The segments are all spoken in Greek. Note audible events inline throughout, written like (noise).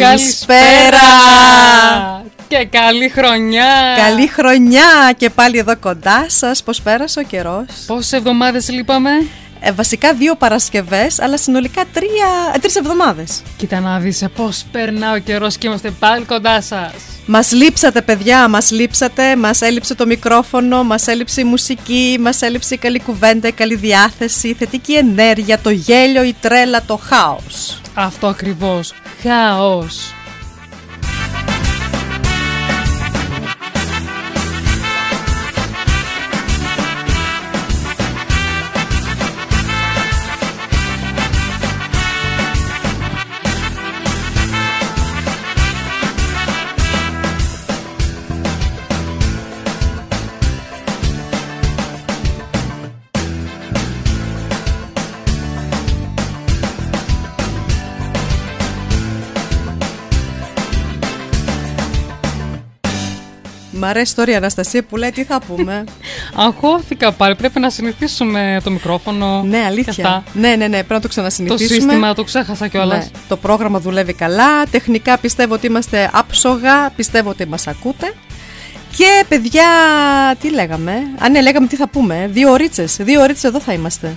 Καλησπέρα! Και καλή χρονιά! Καλή χρονιά και πάλι εδώ κοντά σας. Πώς πέρασε ο καιρός; Πόσες εβδομάδες λείπαμε; Ε, βασικά δύο Παρασκευές, αλλά συνολικά τρία, ε, τρεις εβδομάδες. Κοίτα να δεις ε, πώς περνά ο καιρός και είμαστε πάλι κοντά σας. Μας λείψατε παιδιά, μας λείψατε, μας έλειψε το μικρόφωνο, μας έλειψε η μουσική, μας έλειψε η καλή κουβέντα, η καλή διάθεση, η θετική ενέργεια, το γέλιο, η τρέλα, το χάος. Αυτό ακριβώς. Χαός. Μ' αρέσει τώρα η Αναστασία που λέει τι θα πούμε. (laughs) Αγχώθηκα πάλι. Πρέπει να συνηθίσουμε το μικρόφωνο. ναι, και αλήθεια. αυτά. Ναι, ναι, ναι, πρέπει να το Το ξανασυνηθίσουμε. σύστημα το ξέχασα κιόλας. Ναι, το πρόγραμμα δουλεύει καλά. Τεχνικά πιστεύω ότι είμαστε άψογα. Πιστεύω ότι μας ακούτε. Και παιδιά, τι λέγαμε; Α, ναι, λέγαμε τι θα πούμε. Δύο ωρίτσες. Δύο ωρίτσες εδώ θα είμαστε.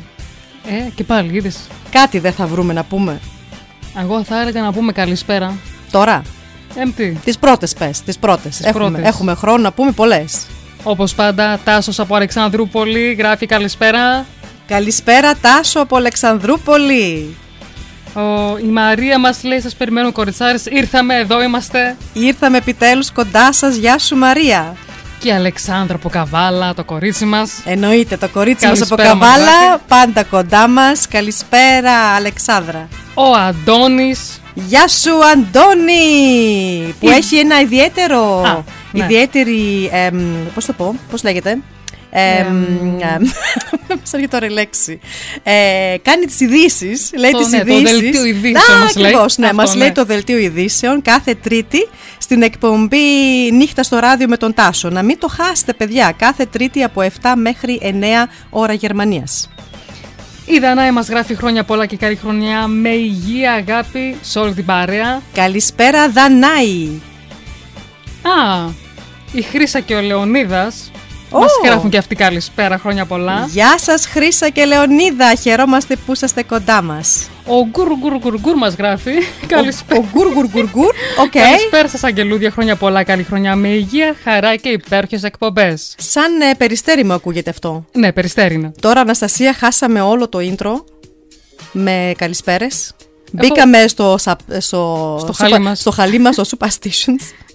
Ε, και πάλι, είδες. Κάτι δεν θα βρούμε να πούμε. Εγώ θα έλεγα να πούμε καλησπέρα. Τώρα. Ε, τις. Τι πρώτες πες. Τις πρώτες. Έχουμε, πρώτες. έχουμε χρόνο να πούμε πολλές. Όπως πάντα, Τάσος από Αλεξανδρούπολη γράφει καλησπέρα. Καλησπέρα, Τάσο από Αλεξανδρούπολη. Ο, η Μαρία μας λέει, σας περιμένουν κοριτσάρες, ήρθαμε, εδώ είμαστε. Ήρθαμε επιτέλους κοντά σας. Γεια σου, Μαρία. Και η Αλεξάνδρα από Καβάλα, το κορίτσι μας. Εννοείται, το κορίτσι μας από Καλησπέρα, μας Καβάλα, γράφει. πάντα κοντά μας. Καλησπέρα, Αλεξάνδρα. Ο Αντώνης, Γεια σου, Αντώνη! Που Η- έχει ένα ιδιαίτερο. Α, ναι. Ιδιαίτερη. Εμ, πώς το πω, πώς λέγεται; Εμ, Εμ. εμ, Μας έρχεται τώρα η λέξη. Ε, κάνει τις ειδήσεις. Λέει Το- τις ναι, το ειδήσεις. δελτίο ειδήσεων Α, μας λέει. ακριβώς, ναι, Αυτό, μας ναι. λέει το δελτίο ειδήσεων κάθε Τρίτη στην εκπομπή Νύχτα στο ράδιο με τον Τάσο. Να μην το χάσετε, παιδιά. Κάθε Τρίτη από 7 μέχρι 9 ώρα Γερμανίας. η Δανάη μας γράφει χρόνια πολλά και καλή χρονιά με υγεία, αγάπη σε όλη την παρέα. Καλησπέρα, Δανάη. Α, η Χρύσα και ο Λεωνίδας Ω. μας γράφουν και αυτοί καλησπέρα, χρόνια πολλά. Γεια σας Χρύσα και Λεωνίδα, χαιρόμαστε που είσαστε κοντά μας. Ο Γκουρ Γκουρ Γκουρ Γκουρ μας γράφει καλησπέρα. Ο γκουρ γκουρ γκουρ γκουρ, (laughs) οκ. Καλησπέρα σας αγγελούδια, χρόνια πολλά, καλή χρονιά με υγεία, χαρά και υπέροχες εκπομπές. Σαν ε, περιστέρι μου ακούγεται αυτό. Ναι, περιστέρινα. Τώρα Αναστασία χάσαμε όλο το intro με καλησπέρες. Μπήκαμε στο, σα- στο, Στο χαλί μας. στο χαλί μας, στο Superstitions. (laughs)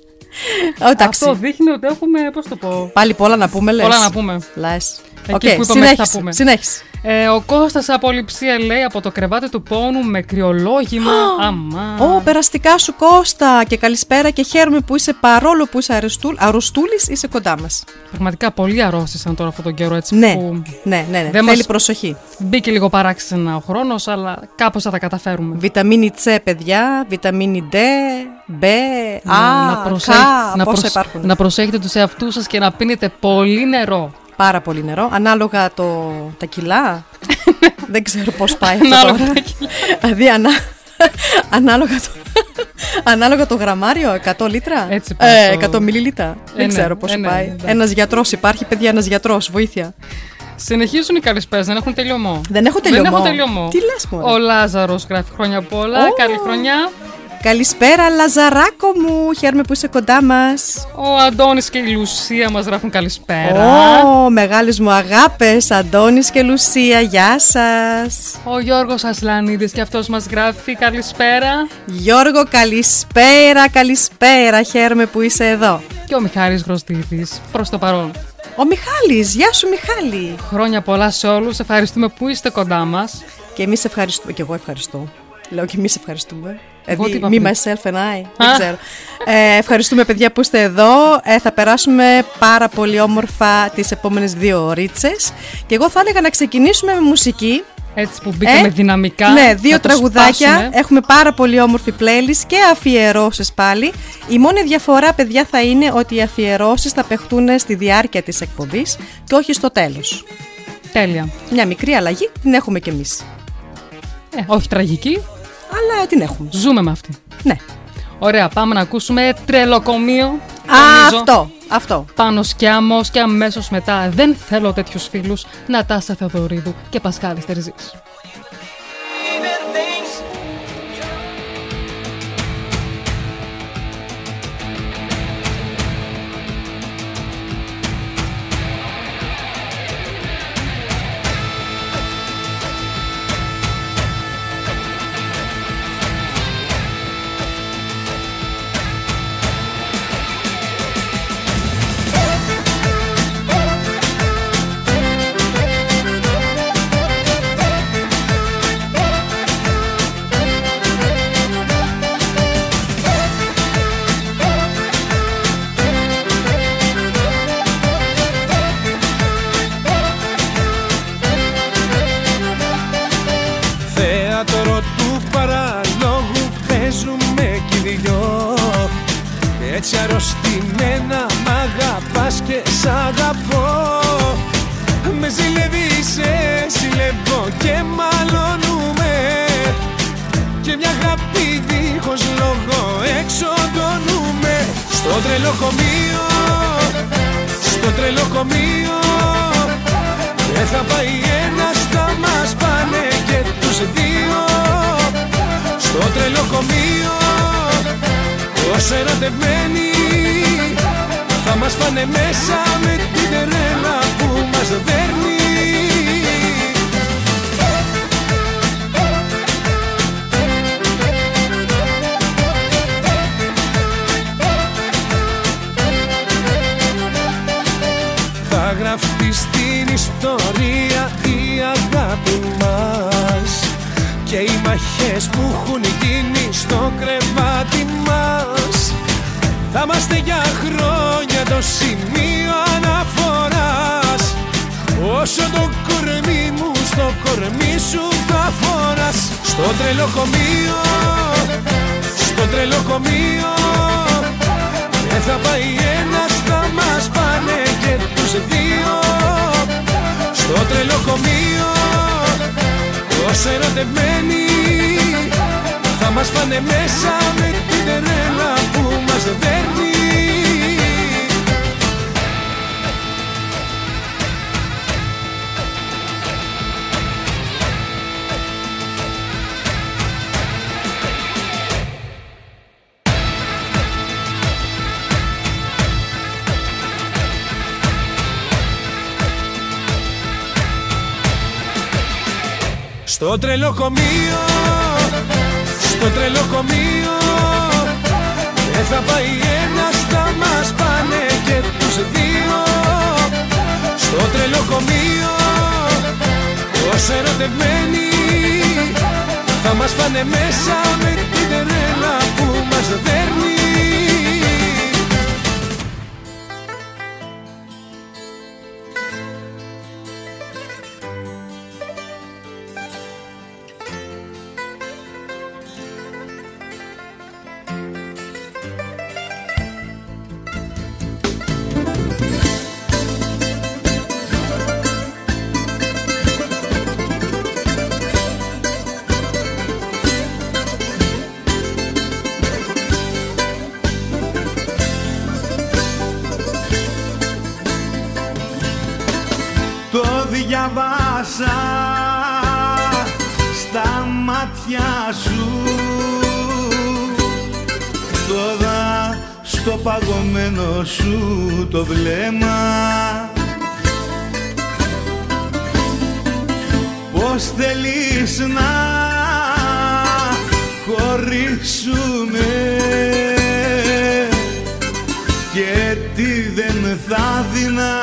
Ω, Εντάξει, Αυτό δείχνει ότι έχουμε, πώς το πω, πάλι πολλά να πούμε λες. πολλά να πούμε. Λες. Εκεί Οκ, που είπαμε συνέχισε, θα πούμε. συνέχισε. Ε, ο Κώστας από Λειψία λέει από το κρεβάτι του πόνου με κρυολόγημα. Αμά. Ω, περαστικά σου Κώστα και καλησπέρα και χαίρομαι που είσαι παρόλο που είσαι αρεστούλ, αρρωστούλης, είσαι κοντά μας. Πραγματικά πολύ αρρώστησαν τώρα αυτόν τον καιρό έτσι Ναι, που ναι, ναι, ναι. Δεν θέλει μας- προσοχή. μπήκε λίγο παράξενα ο χρόνος αλλά κάπως θα τα καταφέρουμε. Βιταμίνη C, παιδιά, βιταμίνη D, B, A, να, K, προσέ- να, πόσα προσ- υπάρχουν. να προσέχετε τους εαυτούς σας και να πίνετε πολύ νερό. Πάρα πολύ νερό. Ανάλογα το, τα κιλά. (laughs) Δεν ξέρω πώς πάει αυτό Ανάλογα τώρα. τα κιλά. δηλαδή, ανα... (laughs) ανάλογα, το... ανάλογα το γραμμάριο, 100 λίτρα; Έτσι πάει ε, το- 100 μιλιλίτρα. Ε, Δεν ναι, ξέρω πώς ε, ναι, πάει. εντάξει. Ένας γιατρός υπάρχει, παιδιά, ένας γιατρός. Βοήθεια. Συνεχίζουν οι καλησπέρες, δεν έχουν τελειωμό. Δεν έχω τελειωμό. Δεν έχω τελειωμό. Τι λες, μωρέ; Ο Λάζαρος γράφει χρόνια πολλά, Ω. καλή χρονιά. Καλησπέρα Λαζαράκο μου, χαίρομαι που είσαι κοντά μας. Ο Αντώνης και η Λουσία μας γράφουν καλησπέρα. Ω, μεγάλες μου αγάπες, Αντώνης και Λουσία, γεια σας. Ο Γιώργος Ασλανίδης και αυτός μας γράφει καλησπέρα. Γιώργο, καλησπέρα, καλησπέρα, χαίρομαι που είσαι εδώ. Και ο Μιχάλης Γροστίδης, προς το παρόν. Ο Μιχάλης, γεια σου Μιχάλη. Χρόνια πολλά σε όλους, ευχαριστούμε που είστε κοντά μας. Και εμείς ευχαριστούμε, και εγώ ευχαριστώ. Λέω και εμείς ευχαριστούμε. Εγώ τι Δηλαδή, είπα me, πριν; myself and I. Δεν ξέρω. Ε, ευχαριστούμε παιδιά που είστε εδώ. Ε, θα περάσουμε πάρα πολύ όμορφα τις επόμενες δύο ώρες. Και εγώ θα έλεγα να ξεκινήσουμε με μουσική. Έτσι που μπήκαμε Ε, δυναμικά. Ναι, δύο να το τραγουδάκια. σπάσουμε. Έχουμε πάρα πολύ όμορφη playlist και αφιερώσεις πάλι. Η μόνη διαφορά, παιδιά, θα είναι ότι οι αφιερώσεις θα παιχτούν στη διάρκεια της εκπομπής και όχι στο τέλος. Τέλεια. Μια μικρή αλλαγή την έχουμε κι εμείς. Ε, όχι τραγική, Αλλά την έχουμε. ζούμε με αυτή. Ναι. Ωραία, πάμε να ακούσουμε τρελοκομείο. Α, νομίζω. αυτό. Αυτό. Πάνω Σκιάμος και αμέσως μετά δεν θέλω τέτοιους φίλους Νατάσα Θεοδωρίδου και Πασκάλη Στερζής. Τρελοκομείο Όσο ερωτευμένοι Θα μας πάνε μέσα με την τρέλα που μας δέρνει. Θα γραφτεί στην ιστορία η αγάπη μας Και οι μαχές που έχουν γίνει στο κρεβάτι μας Θα είμαστε για χρόνια το σημείο αναφοράς. Όσο το κορμί μου στο κορμί σου θα φοράς. Στο τρελοκομείο, στο τρελοκομείο δεν θα πάει ένας, θα μας πάνε και τους δύο. Στο τρελοκομείο Όσο ερωτευμένοι Θα μας πάνε μέσα με την τρέλα που μας δέρνει Στο τρελοκομείο, στο τρελοκομείο. Δεν θα πάει ένας, θα μας πάνε και τους δύο. Στο τρελοκομείο, όσο ερωτευμένοι Θα μας πάνε μέσα με την τρέλα που μας δέρνει παγωμένο σου το βλέμμα. Πώς θέλεις να χωρίσουμε και τι δεν θα δεινά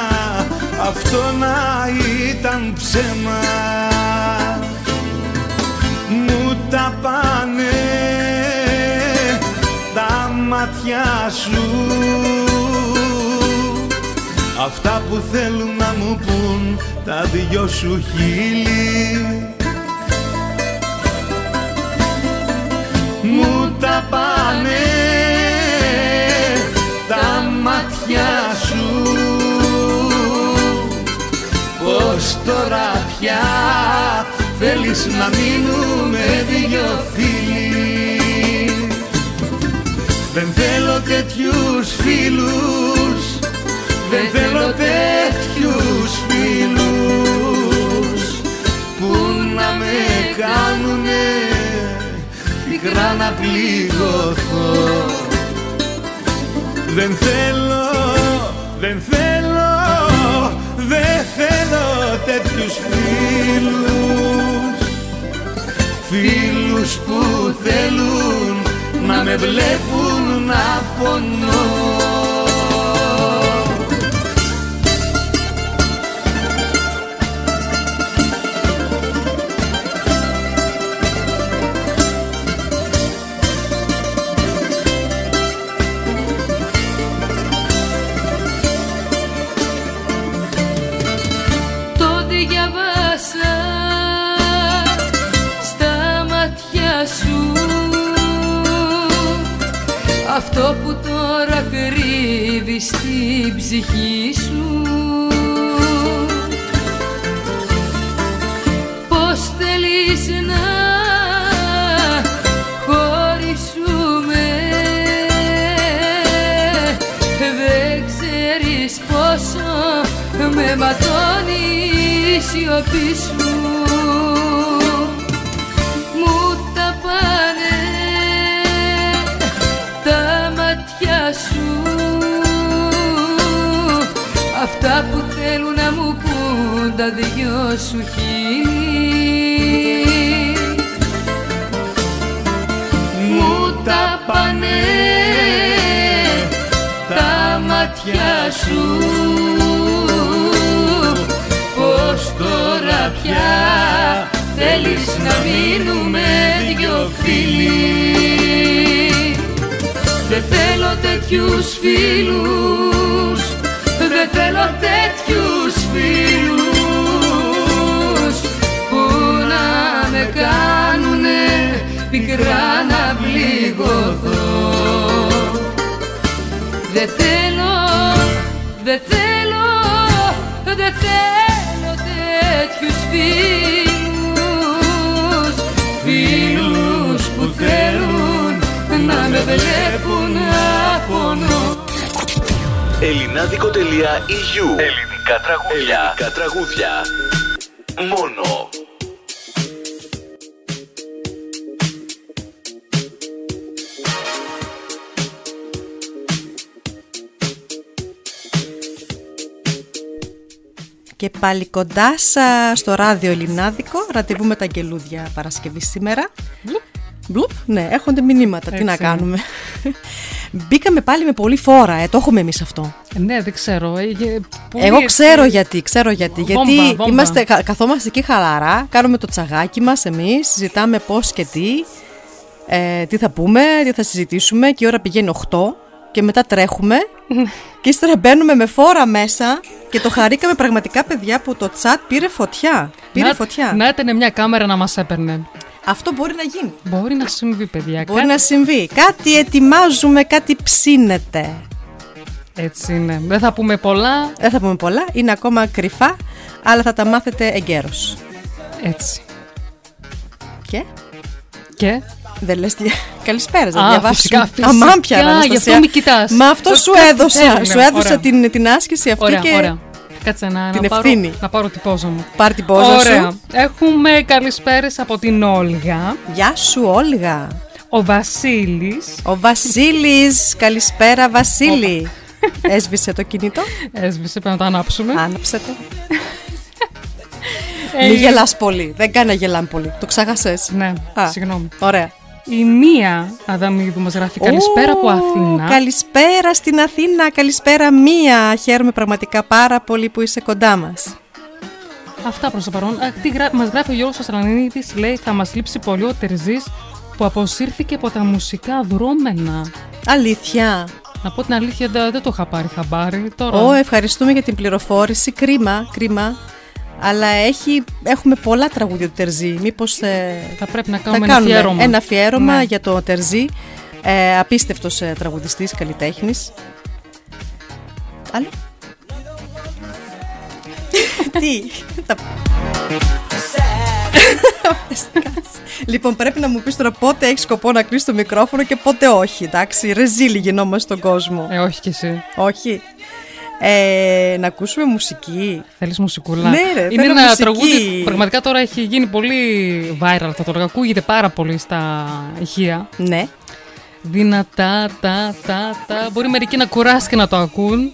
αυτό να ήταν ψέμα. Μου τα πάνε τα μάτια σου. Αυτά που θέλουν να μου πουν τα δυο σου χείλη. Μου τα πάνε τα μάτια σου. Πως τώρα πια θέλεις να μείνουμε δυο φίλοι; Τέτοιους φίλους. Δεν θέλω τέτοιους φίλους Που να με κάνουνε πικρά να πληγωθώ. Δεν θέλω, δεν θέλω δεν θέλω τέτοιους φίλους. Φίλους που θέλουν να με βλέπουν να πονώ Αυτό που τώρα κρύβεις στην ψυχή σου. Πώς θέλεις να χωρίσουμε; Δεν ξέρεις πόσο με ματώνει η σιωπή σου που θέλουν να μου πούν τα δυο σου χείλη. Μου τα πάνε τα μάτια σου. Πως τώρα πια θέλεις να μείνουμε δυο φίλοι; Δεν θέλω τέτοιους φίλους Δεν θέλω τέτοιους φίλους Που να με κάνουνε πικρά να πληγωθώ. Δεν θέλω, δεν θέλω, δεν θέλω τέτοιους φίλους Φίλους που θέλουν να με βλέπουν να πονώ Ελληνάδικο.eu Ελληνικά τραγούδια. Ελληνικά τραγούδια. Μόνο. Και πάλι κοντά σας στο ράδιο Ελληνάδικο, ραντεβού με τα αγγελούδια Παρασκευή σήμερα. Μπλουπ, ναι, έχονται μηνύματα, τι να Έτσι. κάνουμε. Μπήκαμε πάλι με πολύ φόρα, ε, το έχουμε εμείς αυτό. Ε, Ναι, δεν ξέρω. ε, ε, πολύ Εγώ έτσι- ξέρω γιατί, ξέρω γιατί. Βόμβα, γιατί βόμβα. είμαστε, κα- καθόμαστε εκεί χαλαρά, κάνουμε το τσαγάκι μας εμείς, συζητάμε πώς και τι, ε, τι θα πούμε, τι θα συζητήσουμε και η ώρα πηγαίνει 8 και μετά τρέχουμε (laughs) και ύστερα μπαίνουμε με φόρα μέσα και το χαρήκαμε πραγματικά παιδιά που το chat πήρε φωτιά. Πήρε να, φωτιά. Να ήταν μια κάμερα να μας έπαιρνε. Αυτό μπορεί να γίνει. Μπορεί να συμβεί, παιδιά. Μπορεί Κάτι- να συμβεί. Κάτι ετοιμάζουμε, κάτι ψήνεται. Έτσι είναι. Δεν θα πούμε πολλά. Δεν θα πούμε πολλά, είναι ακόμα κρυφά, αλλά θα τα μάθετε εγκαίρως. Έτσι. Και; Και; δεν λες τι... (laughs) Καλησπέρα, να Α, διαβάσουμε. φυσικά, φυσικά, Αμάν πια, γι' Αναστασία. αυτό μη κοιτάς. Μα αυτό Το σου κάτι έδωσα. θέλει, Σου ναι. έδωσα Ωραία. την, την άσκηση αυτή Ωραία, και ωραία. Κάτσε να, Την να, πάρω, ευθύνη. να πάρω την πόζα μου. πάρ' την πόζα Ωραία. σου. Έχουμε καλησπέρες από την Όλγα. Γεια σου, Όλγα. Ο Βασίλης Ο Βασίλης, καλησπέρα Βασίλη. Έσβησε το κινητό, έσβησε, πρέπει να το ανάψουμε. άναψε το. Ε, Μη γελάς πολύ, δεν κάνει να γελάμε πολύ. Το ξαγασες. Ναι, Α. συγγνώμη. Ωραία. Η Μία Αδαμίδου μας γράφει καλησπέρα από Ω, Αθήνα. Καλησπέρα στην Αθήνα, καλησπέρα Μία. Χαίρομαι πραγματικά πάρα πολύ που είσαι κοντά μας. Αυτά προς το παρόν. Α, τι γρά... Μας γράφει ο Γιώργος Ασλανίδης, λέει θα μας λείψει πολύ ο Τερζής που αποσύρθηκε από τα μουσικά δρόμενα. Αλήθεια. Να πω την αλήθεια, δεν, δεν το είχα πάρει χαμπάρι. Τώρα Ω, ευχαριστούμε για την πληροφόρηση. Κρίμα, κρίμα. Αλλά έχει, έχουμε πολλά τραγούδια του Τερζή. Μήπως ε, θα πρέπει να θα κάνουμε ένα κάνουμε αφιέρωμα. ένα αφιέρωμα Ναι. για το Τερζή. Ε, απίστευτος ε, τραγουδιστής, καλλιτέχνης. Άλλο; (laughs) Τι; Τα- (laughs) λοιπόν, πρέπει να μου πεις τώρα πότε έχεις σκοπό να κλείσεις το μικρόφωνο και πότε όχι, εντάξει; Ρεζίλι γινόμαστε στον κόσμο. Ε, όχι κι εσύ. Όχι; Ε, να ακούσουμε μουσική. Θέλεις μουσικούλα; Ναι, ρε, Είναι θέλω ένα μουσική. τραγούδι. Πραγματικά τώρα έχει γίνει πολύ viral θα το λέγα. Ακούγεται πάρα πολύ στα ηχεία. Ναι. Δυνατά, τα, τα, τα. Μπορεί μερικοί να κουράσει και να το ακούν.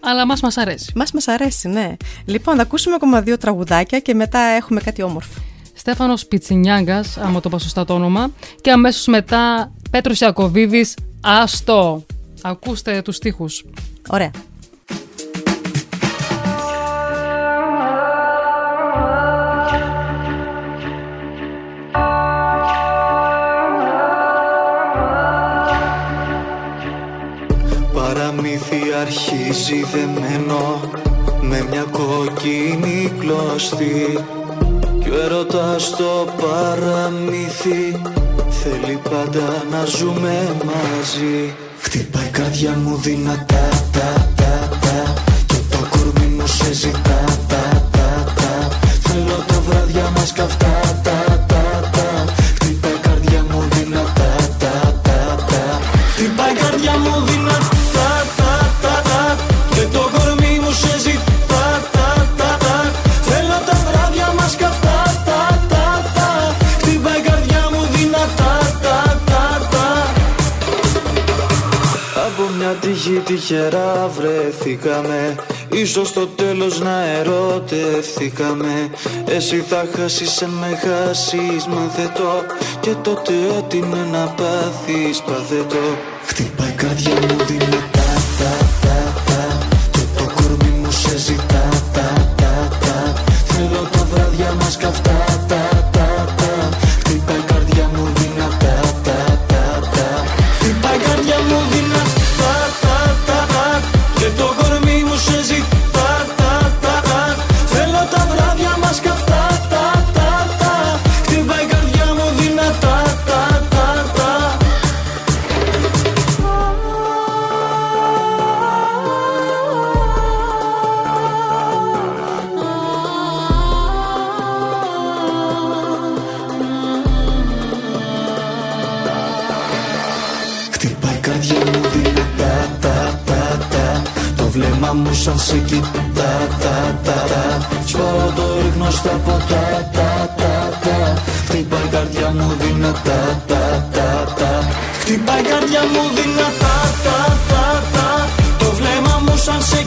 Αλλά μας μας αρέσει. Μας μας αρέσει, ναι. Λοιπόν, θα ακούσουμε ακόμα δύο τραγουδάκια και μετά έχουμε κάτι όμορφο. Στέφανος Πιτσινιάγκας, άμα το είπα σωστά το όνομα. Και αμέσως μετά Πέτρος Ιακωβίδης, Άστο. Ακούστε τους στίχους. Ωραία. Αρχίζει δεμένο με μια κόκκινη κλωστή Κι ο έρωτας στο παραμύθι θέλει πάντα να ζούμε μαζί. Χτυπάει η καρδιά μου δυνατά τα τα τα. Και το κορμί μου σε ζητά τα τα τα. Θέλω τα βράδια μας καυτά τα τα τα. Χτυπάει η καρδιά μου δυνατά τα τα τα. Χτυπάει η καρδιά μου δυνατά μια τύχη τυχερά βρεθήκαμε. Ίσως στο τέλος να ερωτευθήκαμε. Εσύ θα χάσεις αν με χάσεις μάθε το. Και τότε ό,τι είναι να πάθεις πάθε το. Χτυπάει η καρδιά μου δυνατά τα τα τα Και το κορμί μου σε ζητά τα τα τα. Θέλω τα βράδια μας καυτά Το βλέμμα μου σαν σε κοιτά τα τα τα. Σπάω το ρίχνω στα ποτά τα τα τα Χτυπάει η καρδιά μου δυνατά τα τα τα Χτυπάει η καρδιά μου δυνατά τα τα τα Το βλέμμα μου σαν σε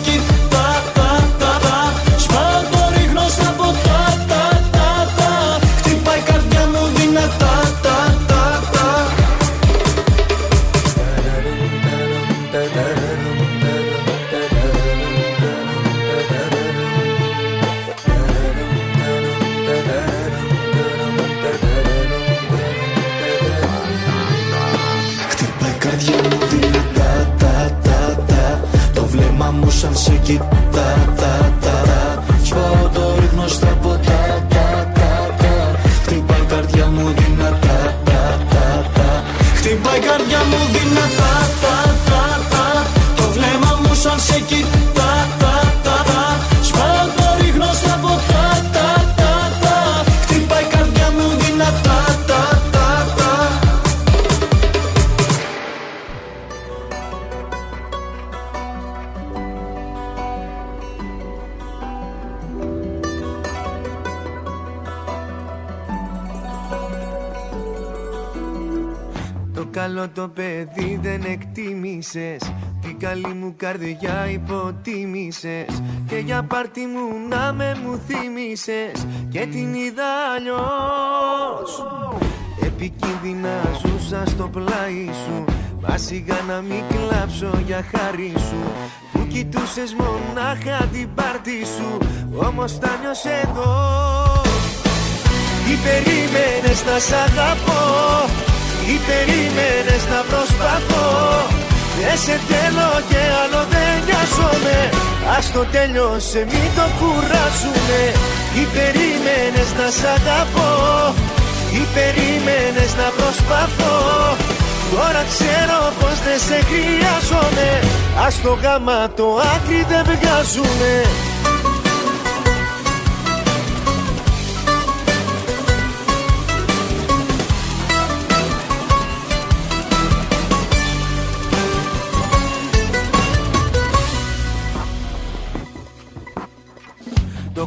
σαν σε κοιτά καλή μου καρδιά υποτίμησες Και για πάρτι μου να με μου θύμισες Και την είδα αλλιώς. Επικίνδυνα ζούσα στο πλάι σου Μα σιγά να μην κλάψω για χάρη σου. Που κοιτούσες μονάχα την πάρτι σου Όμως τα νιώσες εδώ. Τι περίμενες να σ' αγαπώ Τι περίμενες να προσπαθώ Δεν σε θέλω και άλλο δεν νοιάζομαι. Ας το τέλειωσε μην το κουράζουνε. Τι περίμενες να σ' αγαπώ. Τι περίμενες να προσπαθώ. Τώρα ξέρω πως δεν σε χρειάζομαι. Ας το γάμα το άκρη δεν βγάζουνε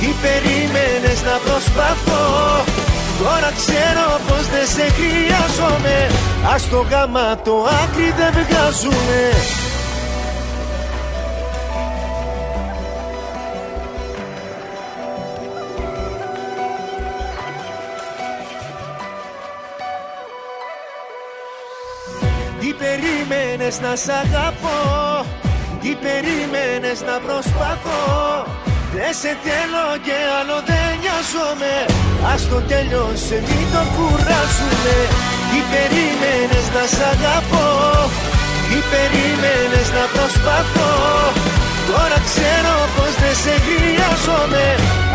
Τι περίμενες να προσπαθώ. Τώρα ξέρω πως δεν σε χρειάζομαι. Ας το γάμα το άκρη δεν βγάζουνε. Τι περίμενες να σ' αγαπώ. Τι περίμενες να προσπαθώ Δεν σε θέλω και άλλο δεν νοιάζομαι. Ας το τέλειωσε μην το κουράζουνε. Τι περίμενες να σ' αγαπώ; Τι περίμενες να προσπαθώ; Τώρα ξέρω πως δεν σε χρειάζομαι.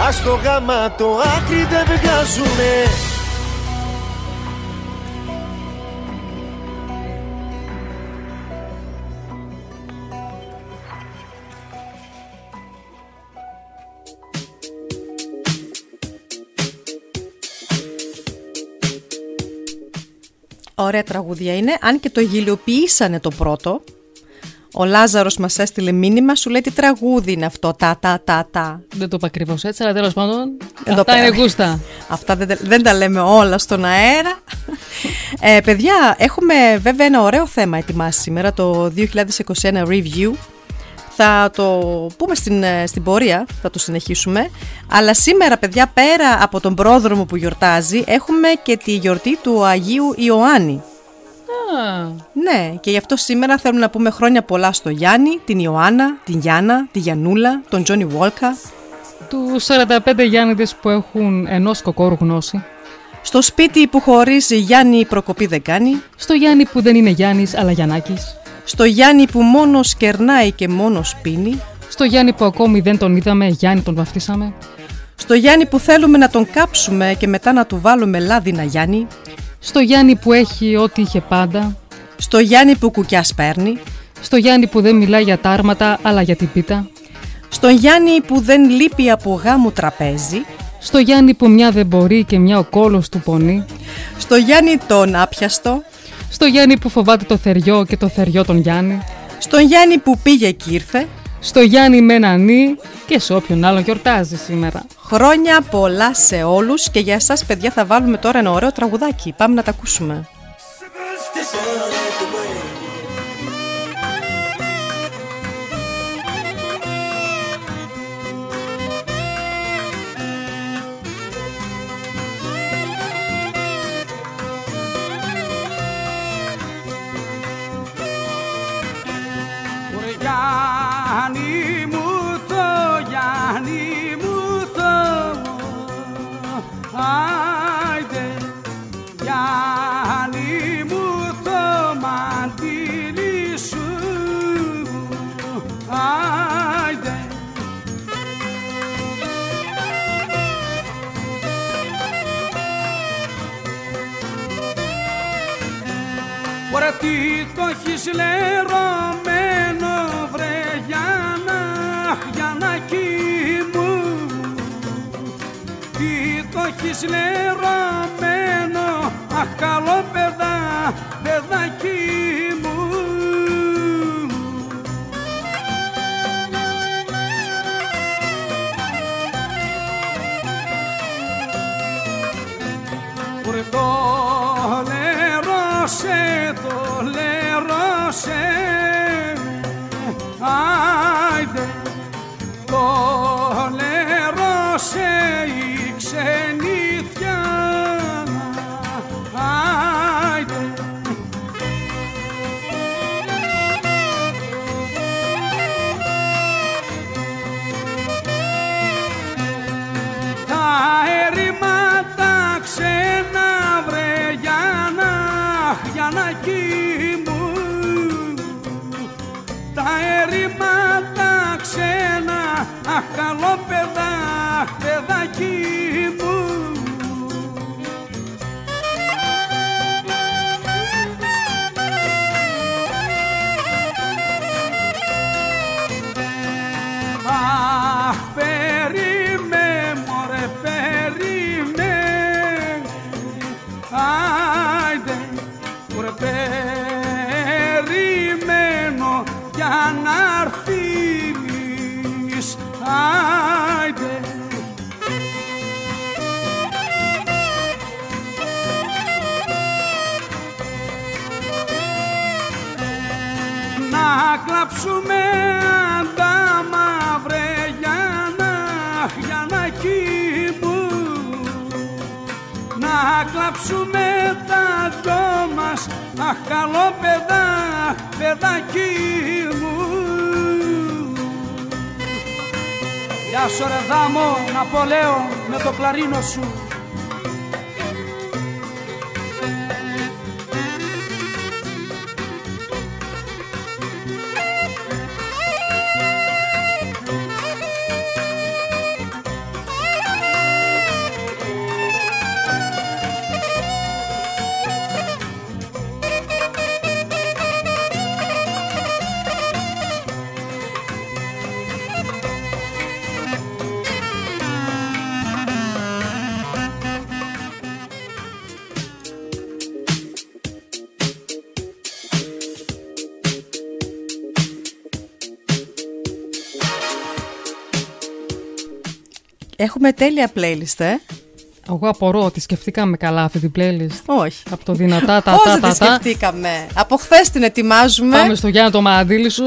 Ας το γάμα το άκρη δεν βγάζουνε Ωραία τραγούδια είναι, αν και το γελιοποιήσανε το πρώτο. Ο Λάζαρος μας έστειλε μήνυμα, σου λέει τι τραγούδι είναι αυτό, τα τα τα τα. Δεν το είπα ακριβώς έτσι, αλλά τέλος πάντων. Δεν το αυτά είναι πέρα. γούστα. Αυτά δεν, τα- δεν τα λέμε όλα στον αέρα. (laughs) Ε, παιδιά, έχουμε βέβαια ένα ωραίο θέμα ετοιμάσει σήμερα, το 2021 Review. Θα το πούμε στην, ε, στην πορεία, θα το συνεχίσουμε. Αλλά σήμερα, παιδιά, πέρα από τον πρόδρομο που γιορτάζει, έχουμε και τη γιορτή του Αγίου Ιωάννη. Α, Ναι, και γι' αυτό σήμερα θέλουμε να πούμε χρόνια πολλά στο Γιάννη, την Ιωάννα, την Γιάννα, τη Γιανούλα, τον Τζόνι Βόλκα. του 45 Γιάννηδες που έχουν ενός κοκόρου γνώση. Στο σπίτι που χωρίζει Γιάννη προκοπή δεν κάνει. Στο Γιάννη που δεν είναι Γιάννης αλλά Γιαννάκης. Στο Γιάννη που μόνος κερνάει και μόνος πίνει. Στο Γιάννη που ακόμη δεν τον είδαμε, Γιάννη τον βαφτίσαμε. Στο Γιάννη που θέλουμε να τον κάψουμε και μετά να του βάλουμε λάδινα Γιάννη. Στο Γιάννη που έχει ό,τι είχε πάντα. Στο Γιάννη που κουκιάς παίρνει. Στο Γιάννη που δεν μιλάει για τα άρματα αλλά για την πίτα. Στον Γιάννη που δεν λείπει από γάμου τραπέζι. Στο Γιάννη που μια δεν μπορεί και μια ο κόλος του πονεί. Στο Γιάννη τον άπιαστο. Στο Γιάννη που φοβάται το θεριό και το θεριό τον Γιάννη. Στον Γιάννη που πήγε και ήρθε. Στο Γιάννη με ένα νι και σε όποιον άλλον γιορτάζει σήμερα. Χρόνια πολλά σε όλους και για εσάς παιδιά θα βάλουμε τώρα ένα ωραίο τραγουδάκι. Πάμε να τα ακούσουμε. Έχεις λερωμένο βρε Γιάννα, Γιάννακι μου Τι το έχεις λερωμένο, αχ καλό παιδά, παιδάκι μου καλό παιδά, παιδάκι μου Γεια σου ρε δάμο, Ναπολέο με το κλαρίνο σου Έχουμε τέλεια playlist, ε. Εγώ απορώ ότι σκεφτήκαμε καλά αυτή την playlist. Όχι. Από το δυνατά τα Πώς τα δεν τα τη τα. σκεφτήκαμε. Από χθες την ετοιμάζουμε. Πάμε στο Γιάννη το μαντήλι σου.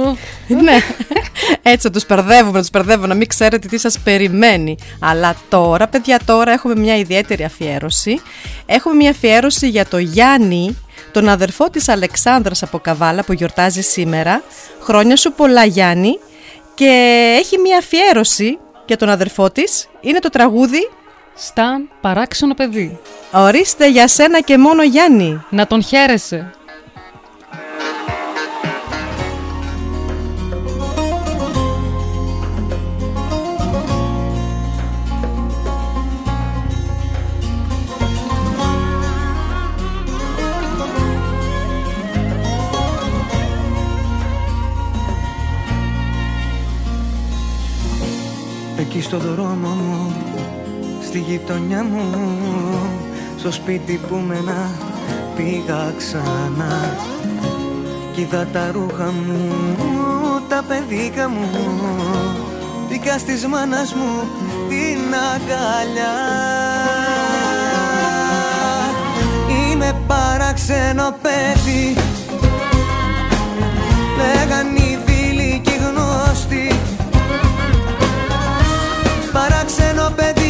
ναι. Έτσι να τους μπερδεύουμε, να τους μπερδεύουμε, να μην ξέρετε τι σας περιμένει. Αλλά τώρα, παιδιά, τώρα έχουμε μια ιδιαίτερη αφιέρωση. Έχουμε μια αφιέρωση για το Γιάννη, τον αδερφό της Αλεξάνδρας από Καβάλα που γιορτάζει σήμερα. Χρόνια σου πολλά Γιάννη. Και έχει μια αφιέρωση για τον αδερφό της. Είναι το τραγούδι Σταν παράξενο παιδί. Ορίστε για σένα και μόνο Γιάννη. Να τον χαίρεσαι. Στο δρόμο μου, στη γειτονιά μου Στο σπίτι που μένα πήγα ξανά. Κι είδα τα ρούχα μου, τα παιδίκα μου Δικά της μάνας μου την αγκαλιά. Είμαι παράξενο παιδί Λέγαν οι φίλοι και οι γνώστοι Παράξενο παιδί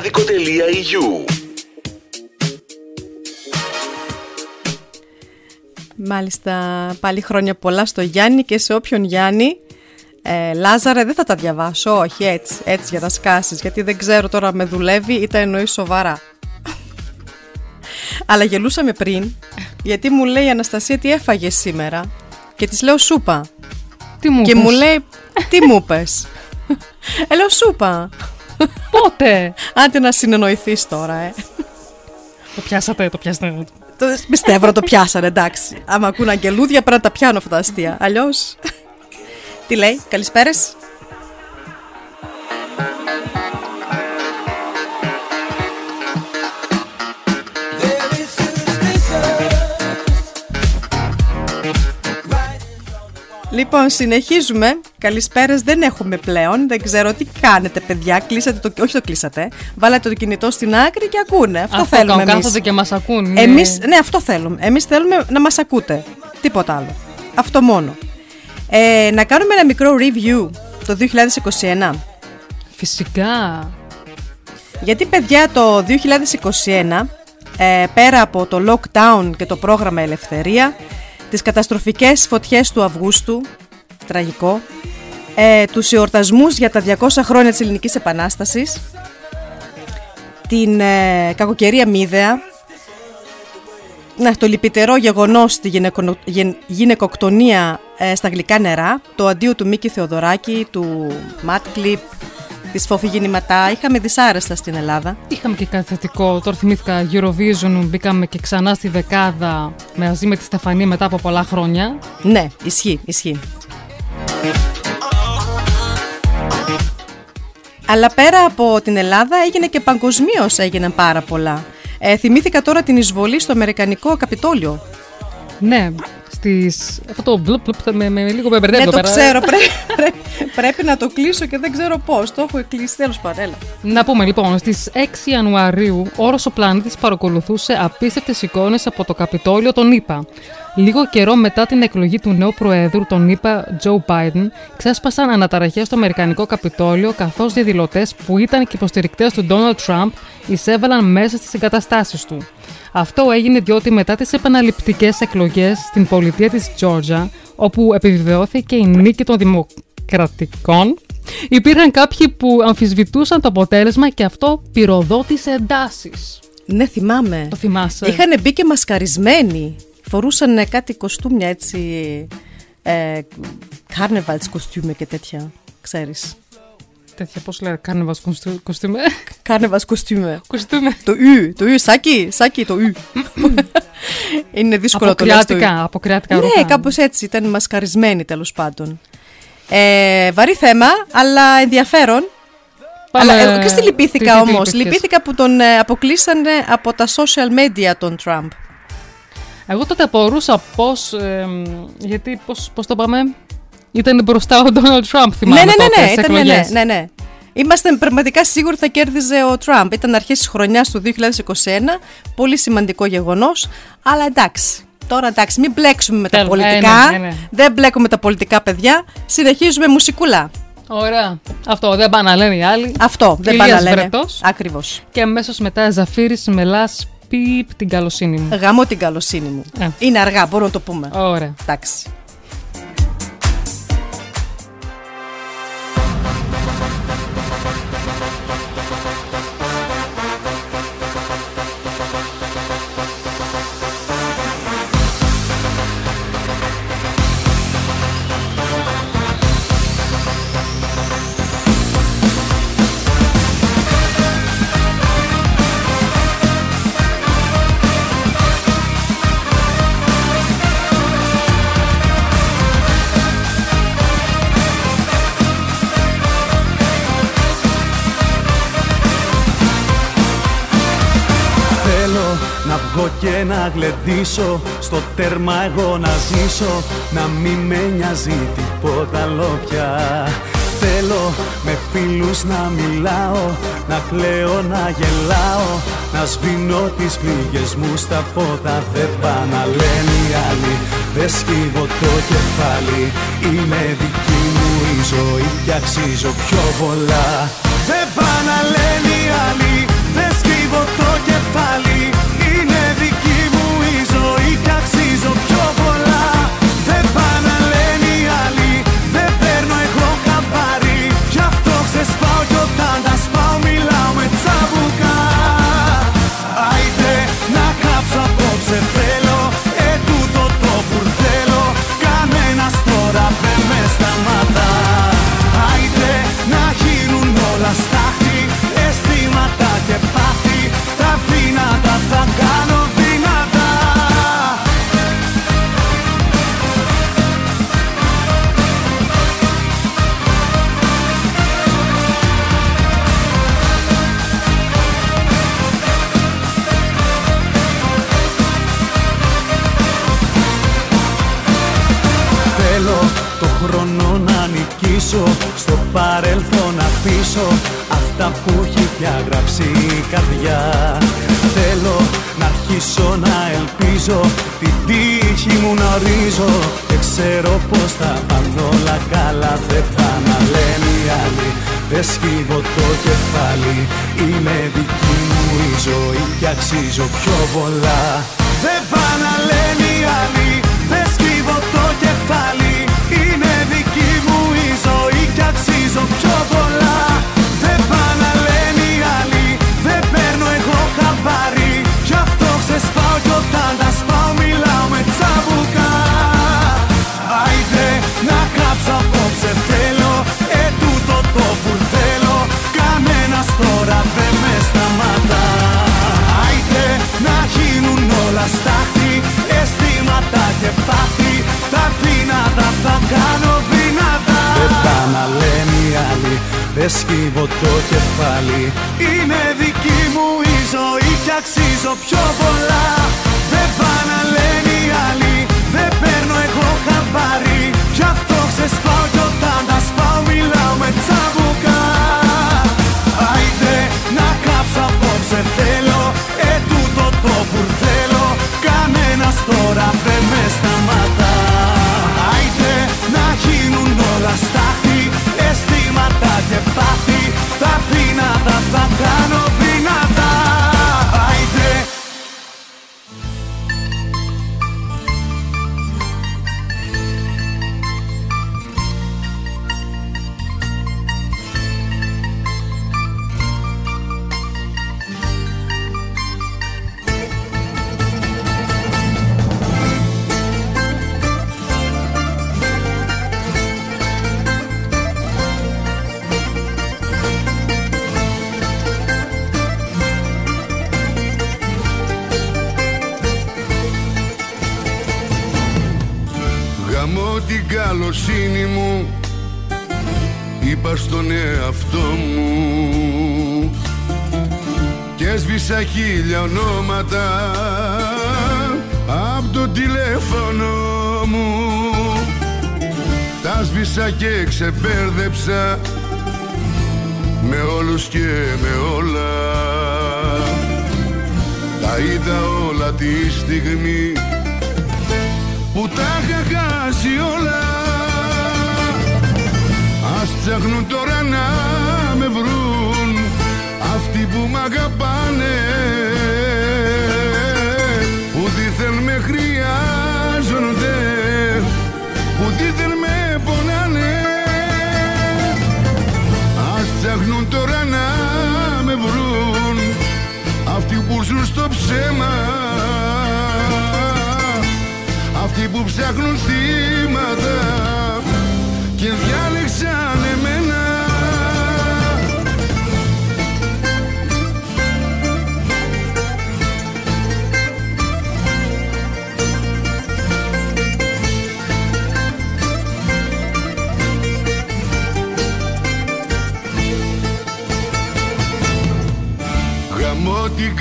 ελληνάδικο.eu Μάλιστα, πάλι χρόνια πολλά στο Γιάννη και σε όποιον Γιάννη. Ε, Λάζαρε, δεν θα τα διαβάσω, όχι έτσι, έτσι για να σκάσεις, γιατί δεν ξέρω τώρα με δουλεύει ή τα εννοεί σοβαρά. Αλλά γελούσαμε πριν, γιατί μου λέει η Αναστασία τι έφαγε σήμερα και της λέω σούπα. Τι μου και πες; μου λέει, τι μου (laughs) πες. ε, λέω σούπα. Πότε! Άντε να συνεννοηθείς τώρα, ε. το πιάσατε, το πιάσατε. Το πιστεύω να το πιάσανε, εντάξει. Άμα ακούν αγγελούδια πρέπει να τα πιάνω αυτά τα αστεία. Αλλιώς. Τι λέει, καλησπέρες. Λοιπόν, συνεχίζουμε. Καλησπέρε δεν έχουμε πλέον. Δεν ξέρω τι κάνετε, παιδιά. Κλείσατε το. Όχι το κλείσατε. Βάλατε το κινητό στην άκρη και ακούνε. Αυτό, Αυτό θέλουμε κα- εμείς. κάθονται και μας ακούν. ναι. Εμείς, ναι, αυτό θέλουμε. Εμείς θέλουμε να μας ακούτε. Τίποτα άλλο. Αυτό μόνο. Ε, να κάνουμε ένα μικρό review το 2021. Φυσικά. Γιατί παιδιά το 2021 ε, πέρα από το lockdown και το πρόγραμμα Ελευθερία τις καταστροφικές φωτιές του Αυγούστου τραγικό ε, τους εορτασμούς για τα 200 χρόνια της Ελληνικής Επανάστασης την ε, κακοκαιρία Μίδεα ναι, το λυπητερό γεγονός στη γυναικονο- γεν- γυναικοκτονία ε, στα γλυκά νερά το αντίο του Μίκη Θεοδωράκη του Ματ Κλιπ της Φόφη Γεννηματά είχαμε δυσάρεστα στην Ελλάδα Είχαμε και κάτι θετικό. Τώρα θυμήθηκα Eurovision, μπήκαμε και ξανά στη δεκάδα μαζί με τη Στεφανή μετά από πολλά χρόνια. Ναι, ισχύει, ισχύει. Αλλά πέρα από την Ελλάδα έγινε και παγκοσμίως έγιναν πάρα πολλά. Ε, θυμήθηκα τώρα την εισβολή στο Αμερικανικό Καπιτόλιο. Ναι, στις... Αυτό το μπλουπ, μπλουπ, θα με, με λίγο με μπερδεύει ναι, εδώ το πέρα. ξέρω. Πρέ- πρέ- πρέπει να το κλείσω και δεν ξέρω πώς. Το έχω κλείσει. Τέλος πάντων, έλα. Να πούμε λοιπόν, στις 6 Ιανουαρίου όρος ο πλανήτης παρακολουθούσε απίστευτες εικόνες από το Καπιτόλιο των ΗΠΑ. Λίγο καιρό μετά την εκλογή του νέου Προέδρου των ΗΠΑ, Τζο Biden, ξέσπασαν αναταραχές στο Αμερικανικό Καπιτόλιο, καθώς διαδηλωτές που ήταν και υποστηρικτές του Ντόναλτ Τραμπ εισέβαλαν μέσα στις εγκαταστάσεις του. Αυτό έγινε διότι μετά τις επαναληπτικές εκλογές στην πολιτεία της Τζόρτζα, όπου επιβεβαιώθηκε η νίκη των δημοκρατικών, υπήρχαν κάποιοι που αμφισβητούσαν το αποτέλεσμα και αυτό πυροδότησε εντάσεις. Ναι, θυμάμαι. Το θυμάσαι. Είχαν μπει και μασκαρισμένοι. Φορούσαν ε, κάτι κοστούμια έτσι. Ε, carnivals κοστούμια και τέτοια. Ξέρεις. τέτοια, πώς λέει, κάνεβας κοστούμε. Κάρνεβα κοστούμε. Κοστούμε. Το ου, το ου, σάκι, σάκι, το ου. (laughs) Είναι δύσκολο το λες το ου. Αποκριάτικα, αποκριάτικα Ναι, ρούχα. κάπως έτσι, ήταν μασκαρισμένη τέλος πάντων. Ε, βαρύ θέμα, αλλά ενδιαφέρον. Πάμε, αλλά ε, και στη τι- λυπήθηκα τι όμως. λυπήθηκες; Λυπήθηκα που τον ε, αποκλείσανε από τα social media τον Τραμπ. Εγώ τότε απορούσα πώς, ε, γιατί πώς, πώς το πάμε, ήταν μπροστά ο Ντόναλτ Τραμπ, θυμάμαι ναι, ναι, τότε, ναι, ναι, στις ήταν, ναι, ναι, εκλογές. ναι, ναι. Είμαστε πραγματικά σίγουροι θα κέρδιζε ο Τραμπ. Ήταν αρχές της χρονιάς του 2021. Πολύ σημαντικό γεγονός. Αλλά εντάξει. Τώρα εντάξει, μην μπλέξουμε με τα Τέλος, ε, πολιτικά. ναι, ναι, ναι. Δεν μπλέκουμε τα πολιτικά, παιδιά. Συνεχίζουμε μουσικούλα. Ωραία. Αυτό δεν πάνε να λένε οι άλλοι. Αυτό δεν Ηλίας πάνε να λένε. Βρετός. Ακριβώς. Και αμέσως μετά Ζαφύρης Μελάς πιπ την καλοσύνη μου. Γαμώ την καλοσύνη μου. Ε. Είναι αργά, μπορούμε να το πούμε. Ωραία. Εντάξει. Και να γλεντήσω Στο τέρμα εγώ να ζήσω Να μην με νοιάζει τίποτα άλλο πια Θέλω με φίλους να μιλάω Να κλαίω, να γελάω Να σβήνω τις πληγές μου στα φώτα Δεν πά να λένε οι άλλοι Δεν σκύβω το κεφάλι. Είναι δική μου η ζωή και αξίζω πιο πολλά. Δεν πά να λένε οι άλλοι Δεν σκύβω το κεφάλι καρδιά. Θέλω να αρχίσω να ελπίζω Την τύχη μου να ορίζω Και ξέρω πως θα πάνε όλα καλά Δεν θα να λένε οι άλλοι Δεν σκύβω το κεφάλι Είναι δική μου η ζωή Και αξίζω πιο πολλά Αισθήματα και πάθη Τα δυνατά θα κάνω δυνατά Δεν πά να λένε οι άλλοι Δεν σκύβω το κεφάλι. Είναι δική μου η ζωή και αξίζω πιο πολλά. Δεν πά να λένε οι άλλοι Δεν παίρνω εγώ χαμπάρι. Γι' αυτό ξεσπάω κι όταν τα σπάω Μιλάω με τσαμπουκά. Άιτε να κάψω απόψε θέλω τώρα δεν με σταματά Άιτε να γίνουν όλα στάχτη Αισθήματα και πάθη Τα δυνατά θα κάνω έσβησα χίλια ονόματα απ' το τηλέφωνο μου. Τα σβήσα και ξεπέρδεψα με όλους και με όλα. Τα είδα όλα τη στιγμή που τα είχα χάσει όλα. Ας ψάχνουν τώρα να με βρουν αυτοί που μ' αγαπάνε που δίθεν με χρειάζονται που δίθεν με πονάνε. Ας ψάχνουν τώρα να με βρουν αυτοί που ζουν στο ψέμα. Αυτοί που ψάχνουν θύματα και διάλεξαν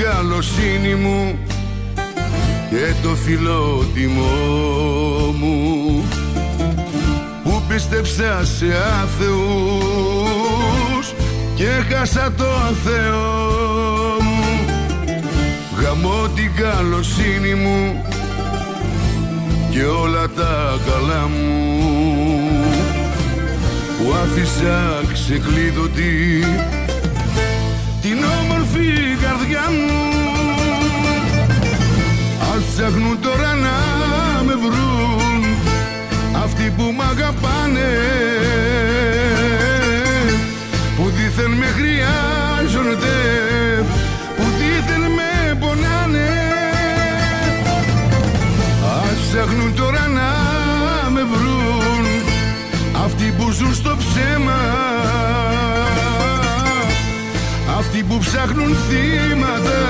καλοσύνη μου και το φιλότιμό μου. Που πίστεψα σε άθεους και χάσα το Θεό μου. Γαμώ την καλοσύνη μου και όλα τα καλά μου. Που άφησα ξεκλείδωτη την όμορφη καρδιά μου Ας ψάχνουν τώρα να με βρουν αυτοί που μ' αγαπάνε. Που δίθεν με χρειάζονται που δίθεν με πονάνε. Ας ψάχνουν τώρα να με βρουν αυτοί που ζουν στο ψέμα αυτοί που ψάχνουν θύματα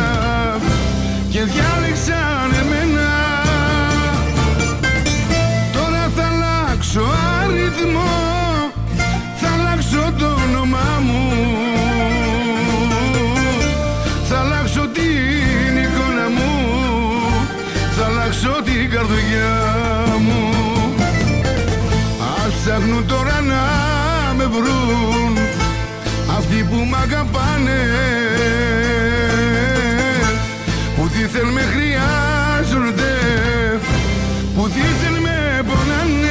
και διάλεξαν εμένα. Τώρα θα αλλάξω αριθμό θα αλλάξω το όνομά μου. Θα αλλάξω την εικόνα μου θα αλλάξω την καρδιά μου. Ας ψάχνουν τώρα να με βρουν. αυτοί που μ' αγαπάνε που δίθεν με χρειάζονται που δίθεν με πονάνε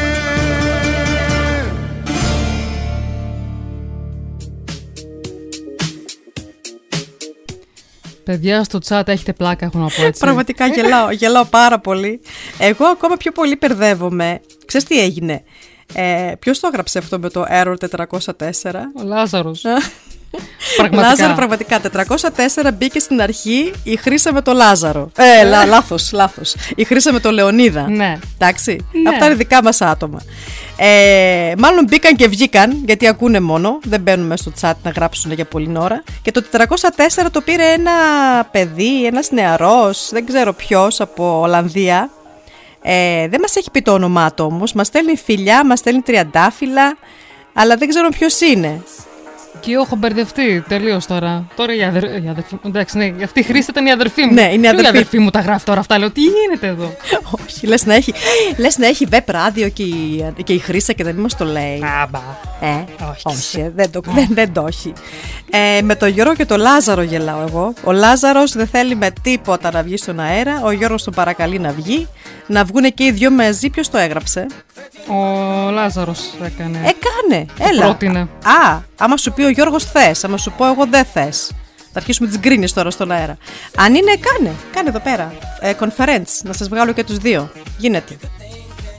Παιδιά στο chat έχετε πλάκα, έχω να πω έτσι. Πραγματικά γελάω, γελάω πάρα πολύ. Εγώ ακόμα πιο πολύ μπερδεύομαι. Ξέρεις τι έγινε; Ε, Ποιος το έγραψε αυτό με το Error 404. Ο Λάζαρος. (laughs) Πραγματικά. Λάζαρο, πραγματικά. 404 μπήκε στην αρχή η Χρύσα με το Λάζαρο. Ε, λά, λάθος, λάθος. Η Χρύσα με το Λεωνίδα. Ναι. Εντάξει. Ναι. Αυτά είναι δικά μας άτομα. Ε, μάλλον μπήκαν και βγήκαν, γιατί ακούνε μόνο. Δεν μπαίνουν μέσα στο chat να γράψουν για πολλή ώρα. Και το 404 το πήρε ένα παιδί, ένας νεαρός, δεν ξέρω ποιος, από Ολλανδία. Ε, δεν μας έχει πει το όνομά του όμως. Μας στέλνει φιλιά, μας στέλνει τριαντάφυλλα, αλλά δεν ξέρω ποιος είναι. Και εγώ έχω μπερδευτεί τελείως τώρα. Τώρα η, αδερ... η αδερφή μου. Εντάξει, ναι, αυτή η χρήση ήταν η αδερφή μου. Ναι, είναι η Ποιο αδερφή. αδερφή μου τα γράφει τώρα αυτά. Λέω, τι γίνεται εδώ; (laughs) Όχι, λες να έχει, λες να έχει βεπ ράδιο και η, και η Χρύσα και δεν μας το λέει. Άμπα. Ε, Όχι. όχι, ε, δεν, το, δεν, δεν το έχει. Ε, με τον Γιώργο και τον Λάζαρο γελάω εγώ. Ο Λάζαρος δεν θέλει με τίποτα να βγει στον αέρα. Ο Γιώργος τον παρακαλεί να βγει. Να βγουν και οι δυο μαζί. Ποιος το έγραψε; Ο Λάζαρος έκανε. Έκανε, έλα. πρότεινε. Α, άμα σου πει ο Γιώργος θες, άμα σου πω εγώ δεν θες. Θα αρχίσουμε τις γκρίνες τώρα στον αέρα. Αν είναι, κάνε. Κάνε εδώ πέρα. Ε, conference, να σας βγάλω και τους δύο. Γίνεται.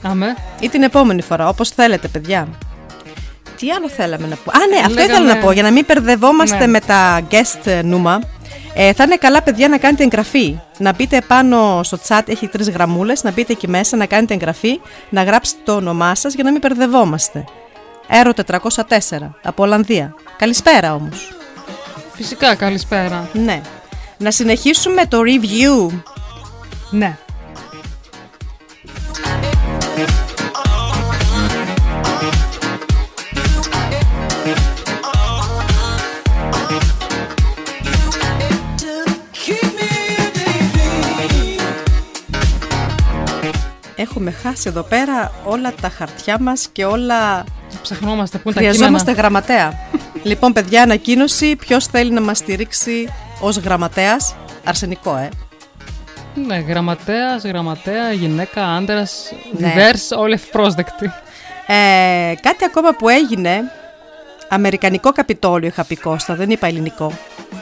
Αμέ. Ή την επόμενη φορά, όπως θέλετε, παιδιά. Τι άλλο θέλαμε να πω; Α, ναι, αυτό Λέγαμε- ήθελα να πω. Για να μην μπερδευόμαστε Ναι. με τα guest νούμα. Ε, θα είναι καλά, παιδιά, να κάνετε εγγραφή. Να μπείτε πάνω στο chat, έχει τρεις γραμμούλες. Να μπείτε εκεί μέσα, να κάνετε εγγραφή, να γράψετε το όνομά σας για να μην μπερδευόμαστε. Έρο 404 από Ολλανδία. Καλησπέρα όμως. Φυσικά, καλησπέρα. Ναι. Να συνεχίσουμε το review. Ναι. Έχουμε χάσει εδώ πέρα όλα τα χαρτιά μας και όλα... Ψαχνόμαστε πού είναι τα Χρειαζόμαστε κείμενα. γραμματέα. λοιπόν, παιδιά, ανακοίνωση. Ποιος θέλει να μας στηρίξει ως γραμματέας. Αρσενικό, ε. Ναι, γραμματέας, γραμματέα, γυναίκα, άντρας, Ναι. diverse, όλοι ευπρόσδεκτοι. Ε, κάτι ακόμα που έγινε. Αμερικανικό καπιτόλιο είχα πει Κώστα, δεν είπα ελληνικό.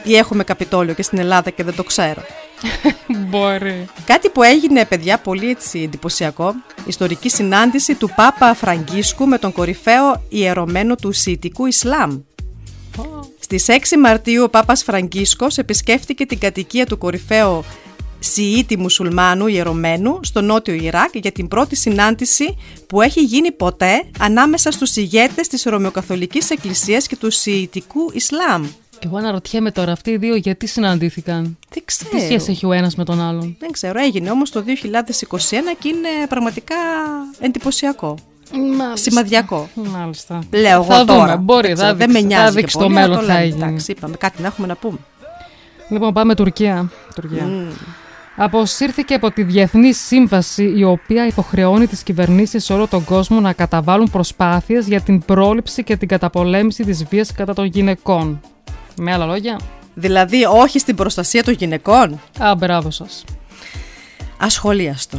Ή έχουμε καπιτόλιο και στην Ελλάδα και δεν το ξέρω. (laughs) Μπορεί. Κάτι που έγινε, παιδιά, πολύ έτσι εντυπωσιακό. Ιστορική συνάντηση του Πάπα Φραγκίσκου με τον κορυφαίο ιερωμένο του Σιητικού Ισλάμ. Στις 6 Μαρτίου ο Πάπας Φραγκίσκος επισκέφτηκε την κατοικία του κορυφαίου Σιήτη μουσουλμάνου ιερωμένου στο νότιο Ιράκ για την πρώτη συνάντηση που έχει γίνει ποτέ ανάμεσα στους ηγέτες της Ρωμαιοκαθολικής Εκκλησίας και του Σιητικού Ισλάμ. Και εγώ αναρωτιέμαι τώρα αυτοί οι δύο γιατί συναντήθηκαν; Τι ξέρω. Τι σχέση έχει ο ένας με τον άλλον; Δεν ξέρω, έγινε όμως το 2021 και είναι πραγματικά εντυπωσιακό. Μάλιστα. Σημαδιακό. Μάλιστα. Λέω εγώ θα τώρα. δούμε. Μπορεί, Δεν θα, ξέρω, δεν δείξει, με θα νοιάζει και δείξει το πολύ, μέλλον αλλά θα λέμε. έγινε. Εντάξει, είπαμε, κάτι να έχουμε να πούμε. Λοιπόν, πάμε Τουρκία. Τουρκία. Μμμ. Αποσύρθηκε από τη Διεθνή Σύμβαση η οποία υποχρεώνει τις κυβερνήσεις σε όλο τον κόσμο να καταβάλουν προσπάθειες για την πρόληψη και την καταπολέμηση της βίας κατά των γυναικών. Με άλλα λόγια, Δηλαδή, όχι στην προστασία των γυναικών; α, μπράβο σας. Ασχολίαστο.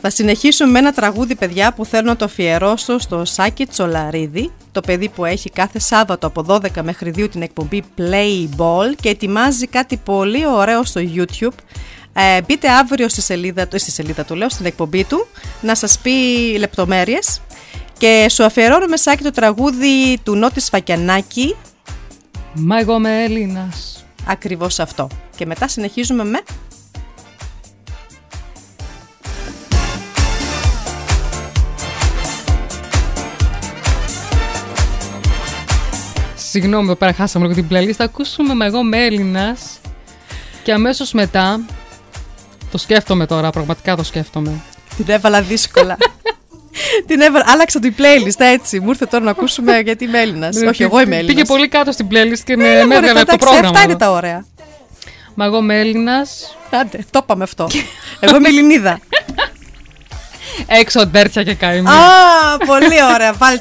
Θα συνεχίσουμε με ένα τραγούδι, παιδιά, που θέλω να το αφιερώσω στο Σάκη Τσολαρίδη, το παιδί που έχει κάθε Σάββατο από 12 μέχρι 2 την εκπομπή Play Ball και ετοιμάζει κάτι πολύ ωραίο στο YouTube. Ε, μπείτε αύριο στη σελίδα, του- στη σελίδα του, λέω, στην εκπομπή του, να σας πει λεπτομέρειες. Και σου αφιερώνουμε, Σάκη, το τραγούδι του Νότι Σφακιανάκη, Μα εγώ είμαι Έλληνας. ακριβώς αυτό. Και μετά συνεχίζουμε με... Συγγνώμη, εδώ πέρα χάσαμε λίγο την playlist. Θα ακούσουμε «Μα εγώ είμαι Έλληνας» και αμέσως μετά, το σκέφτομαι τώρα, πραγματικά το σκέφτομαι. Την έβαλα δύσκολα. Την έβαλα. Άλλαξα την playlist έτσι. Μου ήρθε τώρα να ακούσουμε γιατί είμαι Έλληνας. Όχι, εγώ είμαι Έλληνα. Πήγε πολύ κάτω στην playlist και με, Ε, με έβγαλε από το πρόγραμμα. Αυτά είναι εδώ. τα ωραία. Μα εγώ είμαι Έλληνας, Άντε, το είπαμε αυτό. εγώ είμαι Ελληνίδα. έξω ντέρτια και καημή. Α, πολύ ωραία. Βάλ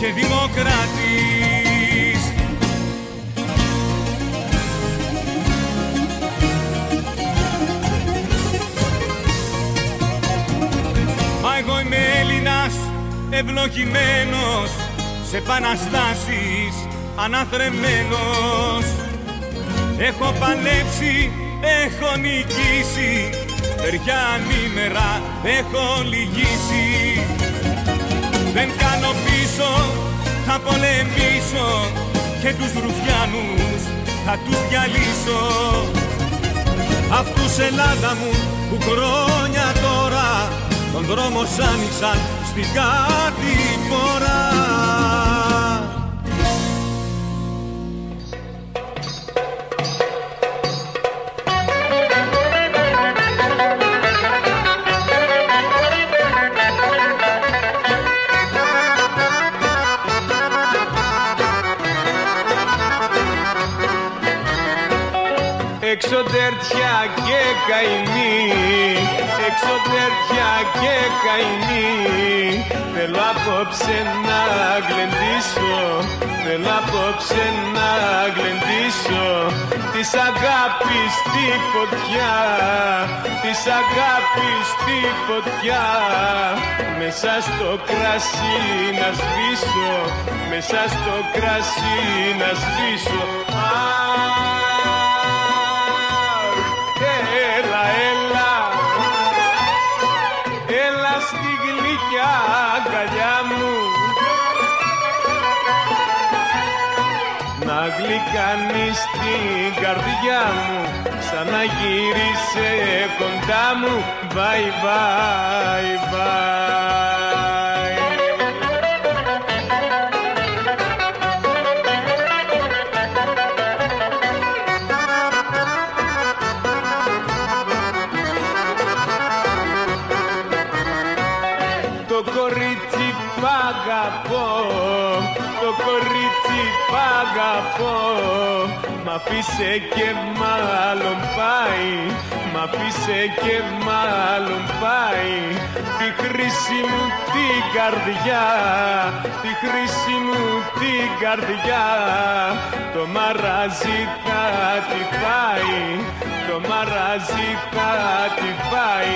και δημοκράτης Μα εγώ είμαι Έλληνας ευλογημένος σε επαναστάσεις αναθρεμένος. Έχω παλέψει, έχω νικήσει Παιδιά ανήμερα έχω λυγίσει Δεν κάνω πίσω, θα πολεμήσω Και τους ρουφιάνους θα τους διαλύσω. Αυτούς Ελλάδα μου που χρόνια τώρα Τον δρόμο σ' άνοιξαν στην κάτι πορά Έξω τέρτια και καημοί Έξω τέρτια και καημοί Θέλω απόψε να γλεντήσω. Θέλω απόψε να γλεντήσω. Της αγάπης τη φωτιά. Της αγάπης τη φωτιά. Μέσα στο κρασί να σβήσω. Μέσα στο κρασί να σβήσω γλυκάνεις την καρδιά μου Σαν να γύρισε κοντά μου. Bye, bye, bye Μ' αφήσε και μάλλον πάει. Μ' αφήσε και μάλλον πάει. Τη χρήση μου την καρδιά. Τη χρήση μου την καρδιά. Το μαράζι θα τη φάει. Το μαράζι θα τη φάει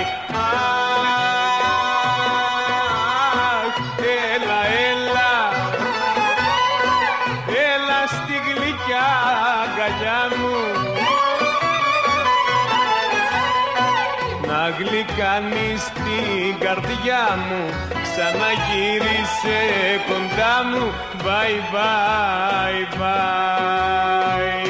Να γλυκάνεις την καρδιά μου Ξαναγύρισε κοντά μου. Bye, bye, bye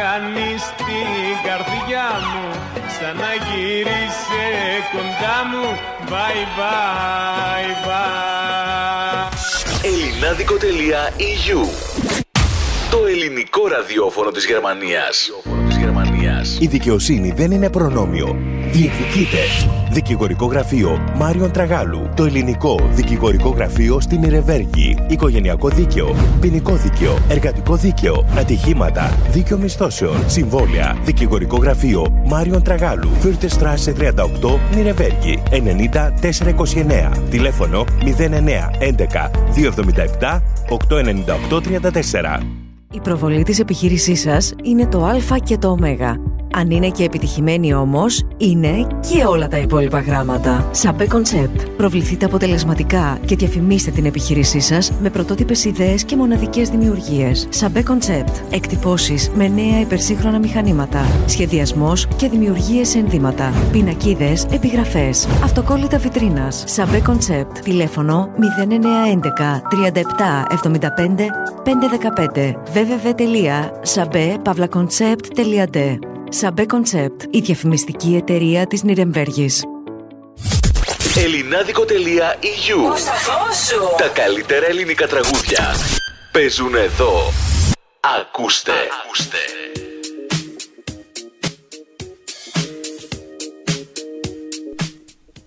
αγκαλιά μου Να γλυκανείς την καρδιά μου Σαν να γύρισε κοντά μου Bye bye bye Ελληνάδικο.eu Το ελληνικό ραδιόφωνο της Γερμανίας. Η δικαιοσύνη δεν είναι προνόμιο. Διεκδικείται. Δικηγορικό γραφείο Μάριον Τραγάλου. Το ελληνικό δικηγορικό γραφείο στην Ιρεβέργη. Οικογενειακό δίκαιο. Ποινικό δίκαιο. Εργατικό δίκαιο. Ατυχήματα. Δίκαιο μισθώσεων. Συμβόλαια. Δικηγορικό γραφείο Μάριον Τραγάλου. Fürther Straße 38 Νυρεμβέργη. 90 429. Τηλέφωνο 09 11 277 898 34. Η προβολή της επιχείρησής σας είναι το α και το ω. Αν είναι και επιτυχημένη όμως, είναι και όλα τα υπόλοιπα γράμματα. Σαμπέ Concept. Προβληθείτε αποτελεσματικά και διαφημίστε την επιχείρησή σας με πρωτότυπες ιδέες και μοναδικές δημιουργίες. Σαμπέ Concept. Εκτυπώσεις με νέα υπερσύγχρονα μηχανήματα. Σχεδιασμός και δημιουργίες ενδύματα. Πινακίδες, επιγραφές. Αυτοκόλλητα βιτρίνας. Σαμπέ Concept. Τηλέφωνο 0911 37 75 515 www.sabe-concept.de Σαμπέ Concept, η διαφημιστική εταιρεία της Νιρεμβέργης. Ελληνάδικο.eu Τα καλύτερα ελληνικά τραγούδια παίζουν εδώ. Ακούστε. Ακούστε.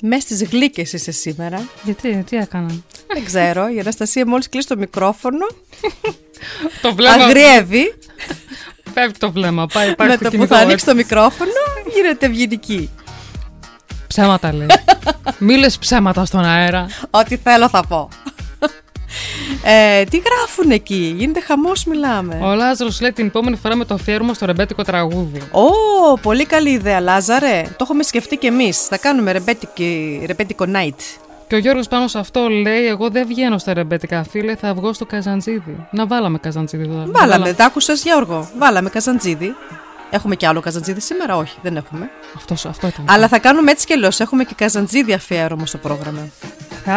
Με στις γλύκες είσαι σήμερα. Γιατί, τι έκανα; Δεν ξέρω. Η Αναστασία μόλις κλείσει το μικρόφωνο. (laughs) το βλέμμα. Αγριεύει. Φεύγει το βλέμμα. Πάει, πάει Με το που θα ανοίξει το μικρόφωνο, γίνεται ευγενική. Ψέματα λέει. (laughs) Μη λες ψέματα στον αέρα. Ό,τι θέλω θα πω. Ε, τι γράφουν εκεί, γίνεται χαμός, μιλάμε. Ο Λάζαρος λέει την επόμενη φορά με το αφιέρωμα στο ρεμπέτικο τραγούδι. Ω, πολύ καλή ιδέα, Λάζαρε. Το έχουμε σκεφτεί κι εμείς. Θα κάνουμε ρεμπέτικο night. Και ο Γιώργος πάνω σε αυτό λέει: Εγώ δεν βγαίνω στα ρεμπέτικα, φίλε, θα βγω στο καζαντζίδι. Να βάλαμε καζαντζίδι εδώ. Βάλαμε, Βάλα... τα άκουσα, Γιώργο; Βάλαμε καζαντζίδι. Έχουμε και άλλο καζαντζίδι σήμερα, όχι, δεν έχουμε. Αυτός, αυτό ήταν. Αλλά θα κάνουμε έτσι και αλλιώς. Έχουμε και καζαντζίδι αφιέρωμα στο πρόγραμμα.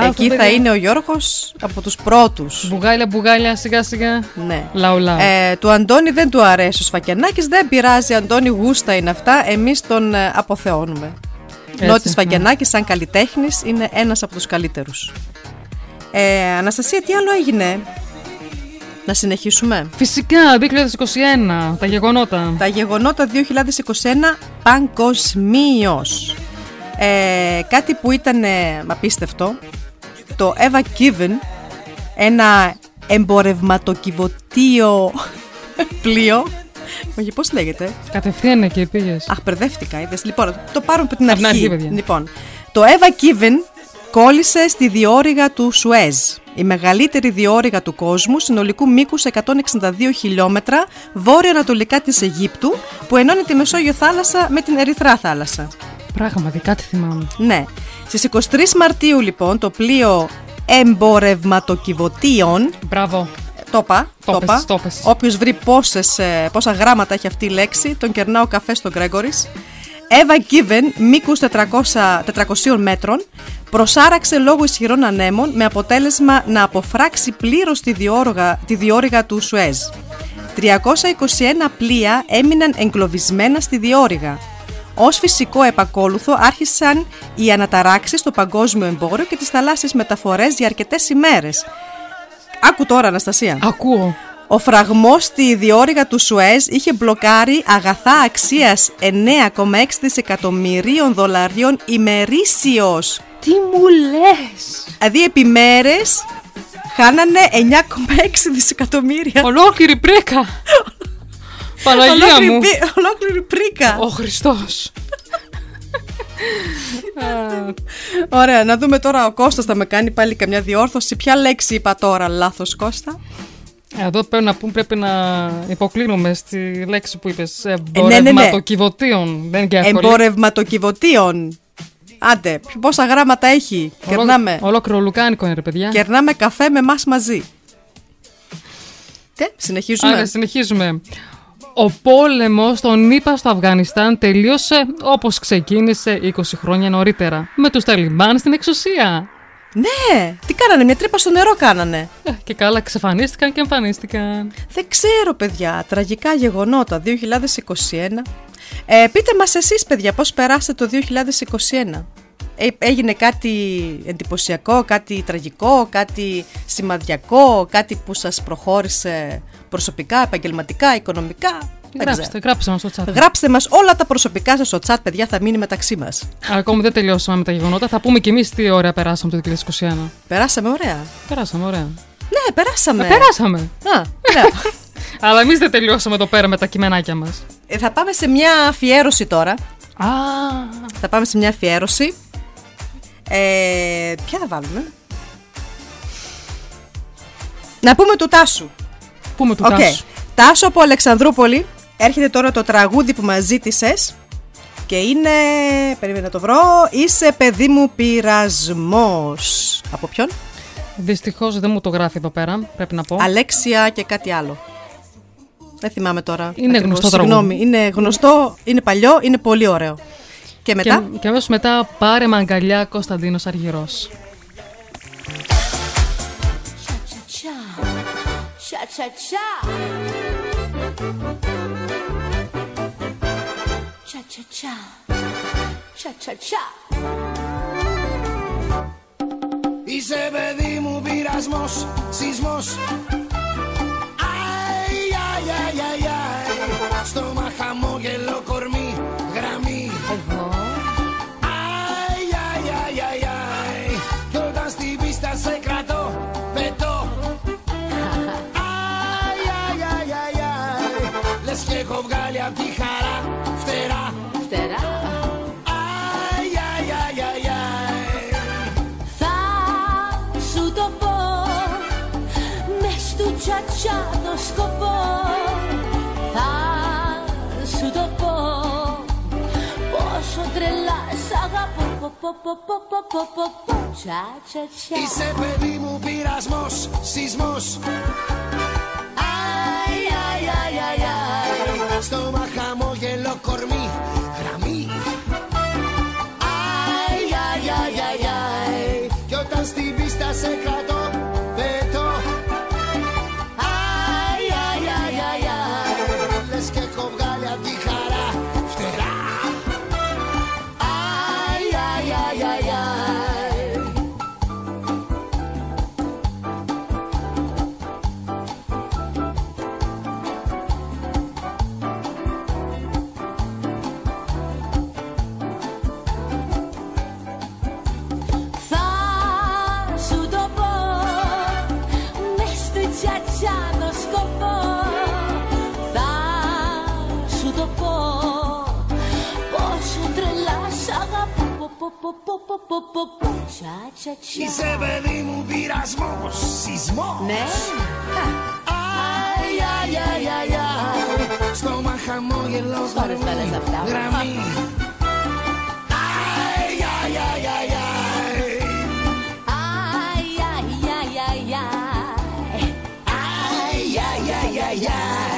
Εκεί θα είναι ο Γιώργος από τους πρώτους. Μπουγάλια, μπουγάλια, σιγά σιγά. Ναι. Λαου, λαου. Ε, του Αντώνη δεν του αρέσει ο Σφακιανάκης, δεν πειράζει. Αντώνη, γούστα είναι αυτά. Εμείς τον ε, αποθεώνουμε. Νότι Βαγγενάκη, ναι. σαν καλλιτέχνης, είναι ένας από τους καλύτερους. Ε, Αναστασία, τι άλλο έγινε; Να συνεχίσουμε. Φυσικά, 2021, τα γεγονότα. Τα γεγονότα 2021 παγκοσμίως. Ε, κάτι που ήταν απίστευτο, το Eva Given, ένα εμπορευματοκιβωτίο (laughs) πλοίο όχι, πώς λέγεται; Κατευθείαν εκεί πήγες. Αχ, μπερδεύτηκα. Είδες. Λοιπόν, το πάρουμε από την αρχή. αρχή λοιπόν, το Eva Kiven κόλλησε στη διόρυγα του Σουέζ. Η μεγαλύτερη διόρυγα του κόσμου, συνολικού μήκους 162 χιλιόμετρα βόρειο-ανατολικά της Αιγύπτου, που ενώνει τη Μεσόγειο θάλασσα με την Ερυθρά θάλασσα. Πράγματι, κάτι θυμάμαι. Ναι. Στις 23 Μαρτίου, λοιπόν, το πλοίο εμπορευματοκιβωτίων. Μπράβο το είπα. Το Όποιος βρει πόσες, ε, πόσα γράμματα έχει αυτή η λέξη, τον κερνάω καφέ στον Γκρέγκορη. Εύα Given, μήκους 400, μέτρων, προσάραξε λόγω ισχυρών ανέμων με αποτέλεσμα να αποφράξει πλήρως τη, τη διόρυγα του Σουέζ. 321 πλοία έμειναν εγκλωβισμένα στη διόρυγα. Ω φυσικό επακόλουθο άρχισαν οι αναταράξεις στο παγκόσμιο εμπόριο και τις θαλάσσιες μεταφορές για αρκετές ημέρες, Άκου τώρα, Αναστασία. Ακούω. Ο φραγμός στη διόρυγα του Σουέζ είχε μπλοκάρει αγαθά αξίας 9,6 δισεκατομμυρίων δολαρίων ημερήσιος. Τι μου λες! Δηλαδή επί μέρες χάνανε 9,6 δισεκατομμύρια. Ολόκληρη πρίκα. (laughs) Παναγία μου. Ολόκληρη πρίκα. Ο Χριστός. Ωραία, να δούμε τώρα ο Κώστας θα με κάνει πάλι καμιά διόρθωση. Ποια λέξη είπα τώρα λάθος Κώστα; Εδώ πρέπει να πούμε, πρέπει να υποκλίνουμε στη λέξη που είπες εμπορευματοκιβωτίων. Ναι, ναι, ναι. Εμπορευματοκιβωτίων. Άντε, πόσα γράμματα έχει. Ολό, Κερνάμε. Ολόκληρο λουκάνικο είναι, ρε παιδιά. Κερνάμε καφέ με εμάς μαζί. Τι, συνεχίζουμε. Άρα, συνεχίζουμε. Ο πόλεμος των ΗΠΑ στο Αφγανιστάν τελείωσε όπως ξεκίνησε 20 χρόνια νωρίτερα, με τους Ταλιμπάν στην εξουσία. Ναι, τι κάνανε, μια τρύπα στο νερό κάνανε. Ε, και καλά, εξαφανίστηκαν και εμφανίστηκαν. Δεν ξέρω, παιδιά. Τραγικά γεγονότα 2021. Ε, πείτε μας εσείς, παιδιά, πώς περάσετε το 2021. Ε, έγινε κάτι εντυπωσιακό, κάτι τραγικό, κάτι σημαδιακό, κάτι που σας προχώρησε προσωπικά, επαγγελματικά, οικονομικά. Δεν Γράψτε, ξέρω. γράψτε μας στο chat. Γράψτε μας όλα τα προσωπικά σας στο chat, παιδιά, θα μείνει μεταξύ μας. Ακόμη δεν τελειώσαμε με τα γεγονότα. Θα πούμε κι εμείς τι ωραία περάσαμε το 2021. Περάσαμε ωραία. Περάσαμε ωραία. Ναι, περάσαμε. Ε, περάσαμε. Α, ωραία. (laughs) Αλλά εμείς δεν τελειώσαμε εδώ πέρα με τα κειμενάκια μας. Ε, θα πάμε σε μια αφιέρωση τώρα. Α. Θα πάμε σε μια αφιέρωση. Ε, ποια θα βάλουμε; Να πούμε του Τάσου. Πούμε του Οκ. Τάσου. Τάσο από Αλεξανδρούπολη. Έρχεται τώρα το τραγούδι που μας ζήτησες και είναι, περίμενα να το βρω, είσαι παιδί μου πειρασμός. Από ποιον; Δυστυχώς δεν μου το γράφει εδώ πέρα, πρέπει να πω. Αλέξια και κάτι άλλο. Δεν θυμάμαι τώρα. Είναι ακριβώς. γνωστό τραγούδι. Συγγνώμη, είναι γνωστό, είναι παλιό, είναι πολύ ωραίο. Και μετά; Και, και αμέσως μετά πάρε με αγκαλιά Κωνσταντίνος Αργυρός. Cha cha cha. Cha cha cha. Cha cha cha. Είσαι παιδί μου πειρασμός, σεισμός Αι, αι, αι, αι, αι Στόμα χαμόγελο κορμί, τσατσά το σκοπό Θα σου το πω Πόσο τρελά σ' αγαπώ πο, πο, πο, πο, πο, πο, πο, πο. Τσα, τσα, τσα. Είσαι παιδί μου πειρασμός, σεισμός Αι, αι, αι, αι, αι. Στόμα χαμόγελο κορμί, γραμμή Αι, αι, αι, αι, αι. Κι όταν στην πίστα σε κρατώ, Είσαι παιδί μου πειρασμός, σεισμός Ναι Αι, αι, αι, αι, αι Στόμα χαμόγελο Ώρες τα λες αυτά. γραμμή Αι, αι, αι, αι, αι Αι, αι, αι, αι, αι. Αι, αι, αι, αι,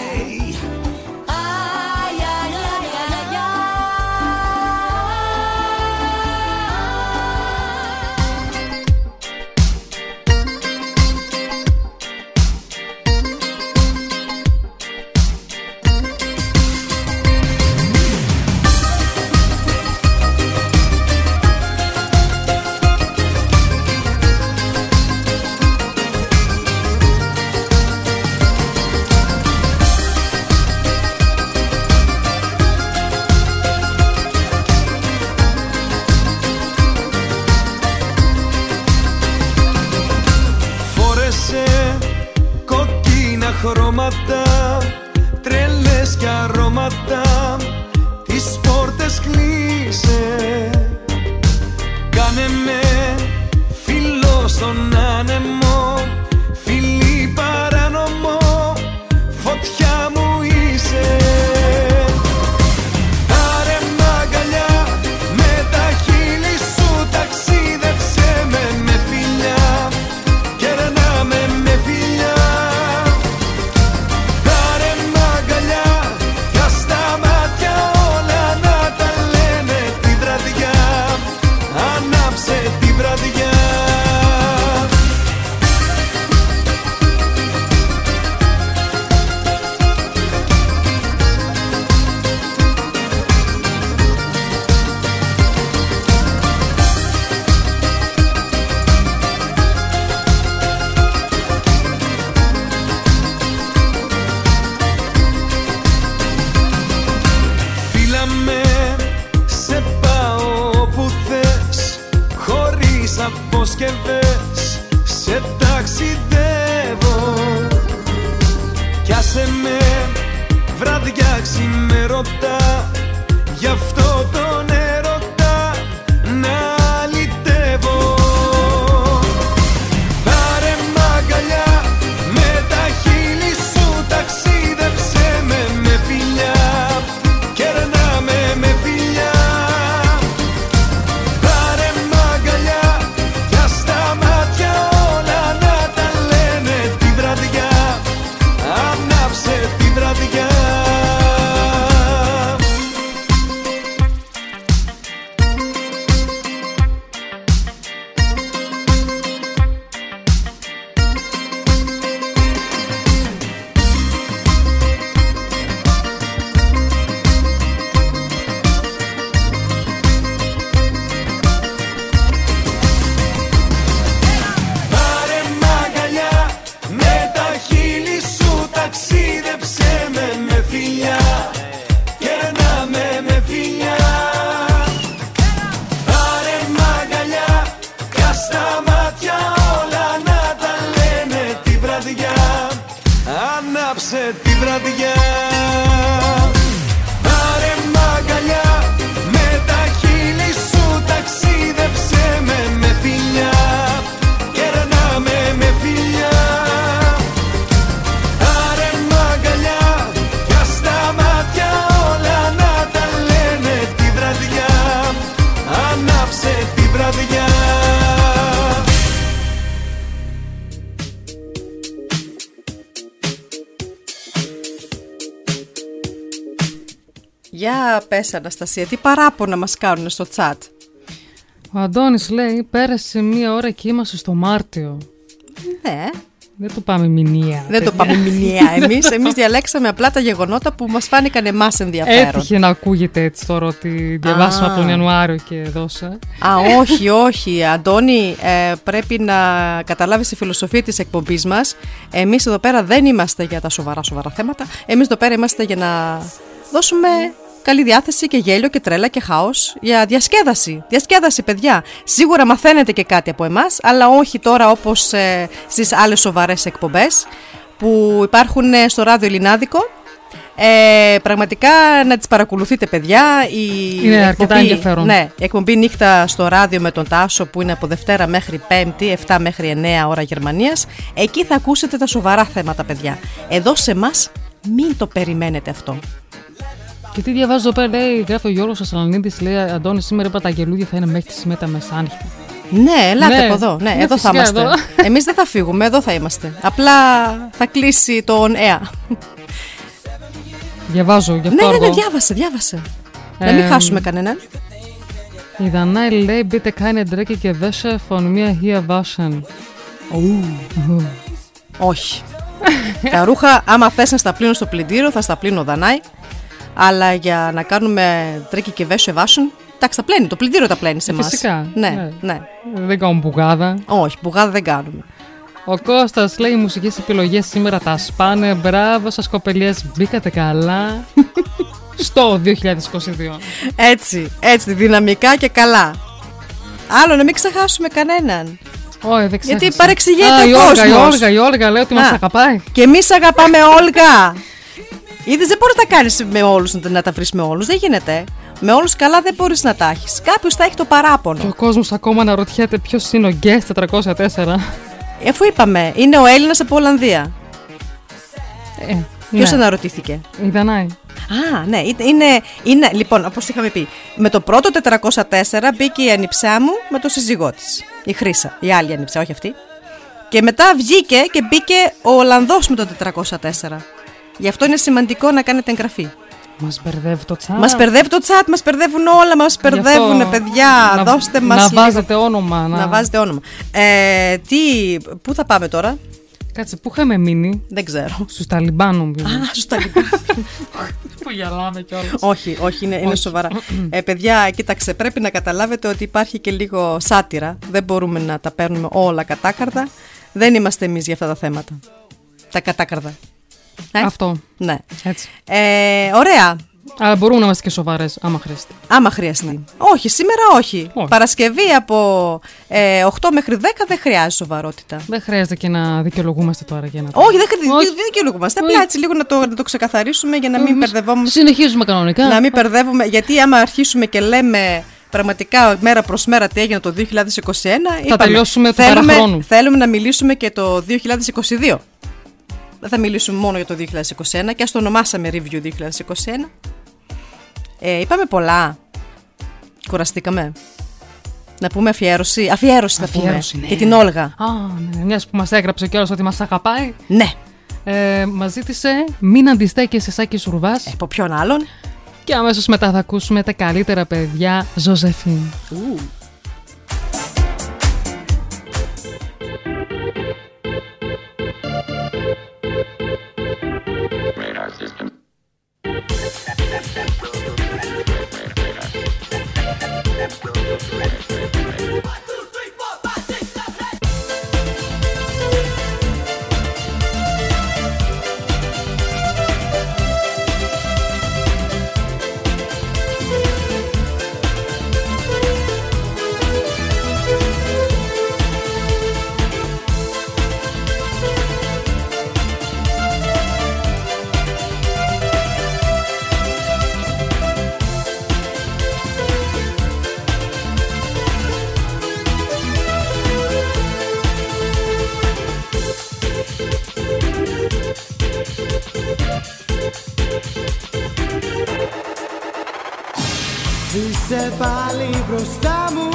Για πες Αναστασία, τι παράπονα μας κάνουν στο τσάτ; Ο Αντώνης λέει πέρασε μία ώρα και είμαστε στο Μάρτιο. Ναι. Δεν το πάμε μηνύα. Δεν το παιδιά. πάμε μηνιαία (laughs) εμείς. Εμείς διαλέξαμε απλά τα γεγονότα που μας φάνηκαν εμάς ενδιαφέρον. Έτυχε να ακούγεται έτσι τώρα ότι διαβάσαμε Α. από τον Ιανουάριο και δώσε. Α, όχι, όχι. Αντώνη, ε, πρέπει να καταλάβεις τη φιλοσοφία της εκπομπής μας. Εμείς εδώ πέρα δεν είμαστε για τα σοβαρά σοβαρά θέματα. Εμείς εδώ πέρα είμαστε για να δώσουμε καλή διάθεση και γέλιο και τρέλα και χάος για διασκέδαση. Διασκέδαση, παιδιά. Σίγουρα μαθαίνετε και κάτι από εμάς, αλλά όχι τώρα όπως ε, στις άλλες σοβαρές εκπομπές που υπάρχουν ε, στο ράδιο Ελληνάδικο. Ε, πραγματικά να τις παρακολουθείτε παιδιά η Είναι αρκετά ενδιαφέρον. ναι, η εκπομπή νύχτα στο ράδιο με τον Τάσο που είναι από Δευτέρα μέχρι Πέμπτη 7 μέχρι 9 ώρα Γερμανίας εκεί θα ακούσετε τα σοβαρά θέματα παιδιά εδώ σε εμάς μην το περιμένετε αυτό Και τι διαβάζω εδώ πέρα, λέει, γράφει ο Γιώργος Ασαλανίδης, λέει, Αντώνη, σήμερα είπα τα γελούδια θα είναι μέχρι τις μετά μεσάνυχτα. ναι, ελάτε Ναι, από εδώ. Ναι, ναι, εδώ θα φυσικά είμαστε. εδώ. (laughs) Εμείς δεν θα φύγουμε, εδώ θα είμαστε. Απλά θα κλείσει το on air. Διαβάζω γι' αυτό ναι, ναι, ναι, αργό. διάβασε, διάβασε. να μην Ε, χάσουμε κανέναν. Η Δανάη λέει, bitte keine dreckige Wäsche von mir hier waschen. Όχι. τα ρούχα, άμα θες να στα πλύνω στο πλυντήριο, θα στα πλύνω Δανάη. Αλλά για να κάνουμε dreckige Wäsche waschen, εντάξει, τα πλένει. Το πλυντήριο τα πλένει σε εμάς. Φυσικά, Ναι, ναι. ναι. Δεν κάνουν μπουγάδα. Όχι, μπουγάδα δεν κάνουμε. Ο Κώστας λέει, οι μουσικές επιλογές σήμερα τα σπάνε. Μπράβο σας κοπελιές, μπήκατε καλά. (laughs) Στο 2022. Έτσι, έτσι, δυναμικά και καλά. Άλλο να μην ξεχάσουμε κανέναν. Όχι, δεν Γιατί ξέχασα. παρεξηγείται Α, ο η Όλγα, κόσμος. Η Όλγα, η Όλγα λέει ότι μας Α. αγαπάει. Και εμείς αγαπάμε Όλγα. Είδες, δεν μπορείς να τα κάνεις με όλους, να τα βρεις με όλους. Δεν γίνεται. Με όλους καλά δεν μπορείς να τα έχεις. Κάποιος θα έχει το παράπονο. Και ο κόσμος ακόμα αναρωτιέται ποιος είναι ο Guest 404. Αφού είπαμε, είναι ο Έλληνας από Ολλανδία. Ε, Ποιος ναι. αναρωτήθηκε; Η Δανάη. Α, ναι, είναι, είναι, είναι λοιπόν, όπως είχαμε πει, με το πρώτο 404 μπήκε η ανιψά μου με το σύζυγό της. Η Χρύσα, η άλλη ανιψά, όχι αυτή. Και μετά βγήκε και μπήκε ο Ολλανδός με το 404. Γι' αυτό είναι σημαντικό να κάνετε εγγραφή. Μας μπερδεύει το τσάτ. Μας μπερδεύει το chat, μας μπερδεύουν όλα, μας Γι' μπερδεύουν, αυτό παιδιά. να- Δώστε μας. Να βάζετε όνομα. Να βάζετε όνομα. Ε, τι, πού θα πάμε τώρα, Κάτσε, πού είχαμε μείνει; δεν ξέρω. Στους Ταλιμπάν νομίζω. Α, στους Ταλιμπάν. (laughs) Που γελάμε κιόλας. όχι, όχι, είναι, είναι Όχι. σοβαρά. (clears throat) ε, παιδιά, κοίταξε, πρέπει να καταλάβετε ότι υπάρχει και λίγο σάτυρα. Δεν μπορούμε να τα παίρνουμε όλα κατάκαρδα. Δεν είμαστε εμείς για αυτά τα θέματα. Τα κατάκαρδα. Ε; Αυτό. Ναι. Έτσι. Ε, ωραία. Αλλά μπορούμε να είμαστε και σοβαρές, άμα χρειαστεί. Άμα χρειαστεί. Όχι, σήμερα όχι. Παρασκευή από ε, 8 μέχρι 10 δεν χρειάζεται σοβαρότητα. Δεν χρειάζεται και να δικαιολογούμαστε τώρα για να. Όχι, δεν, χρειάζεται, δεν δικαιολογούμαστε. Απλά έτσι λίγο να το, να το ξεκαθαρίσουμε για να μην Εμείς μπερδευόμαστε. Συνεχίζουμε κανονικά. Να μην μπερδεύουμε. Γιατί άμα αρχίσουμε και λέμε πραγματικά μέρα προς μέρα τι έγινε το 2021, είπαμε, τελειώσουμε του θέλουμε, παραχρόνου. θέλουμε να μιλήσουμε και το 2022. Δεν θα μιλήσουμε μόνο για το 2021 και ας το ονομάσαμε Review 2021. Ε, είπαμε πολλά. Κουραστήκαμε. Να πούμε αφιέρωση. Αφιέρωση θα Αφιέρωση, πούμε. ναι. Για την Όλγα. Α, ναι, μιας που μας έγραψε κιόλας ότι μας αγαπάει. Ναι. Ε, μας ζήτησε μην αντιστέκεσαι Σάκης Σουρβάς. Ε, από ποιον άλλον; Και αμέσως μετά θα ακούσουμε τα καλύτερα παιδιά Ζωζεφίν. Είσαι πάλι μπροστά μου.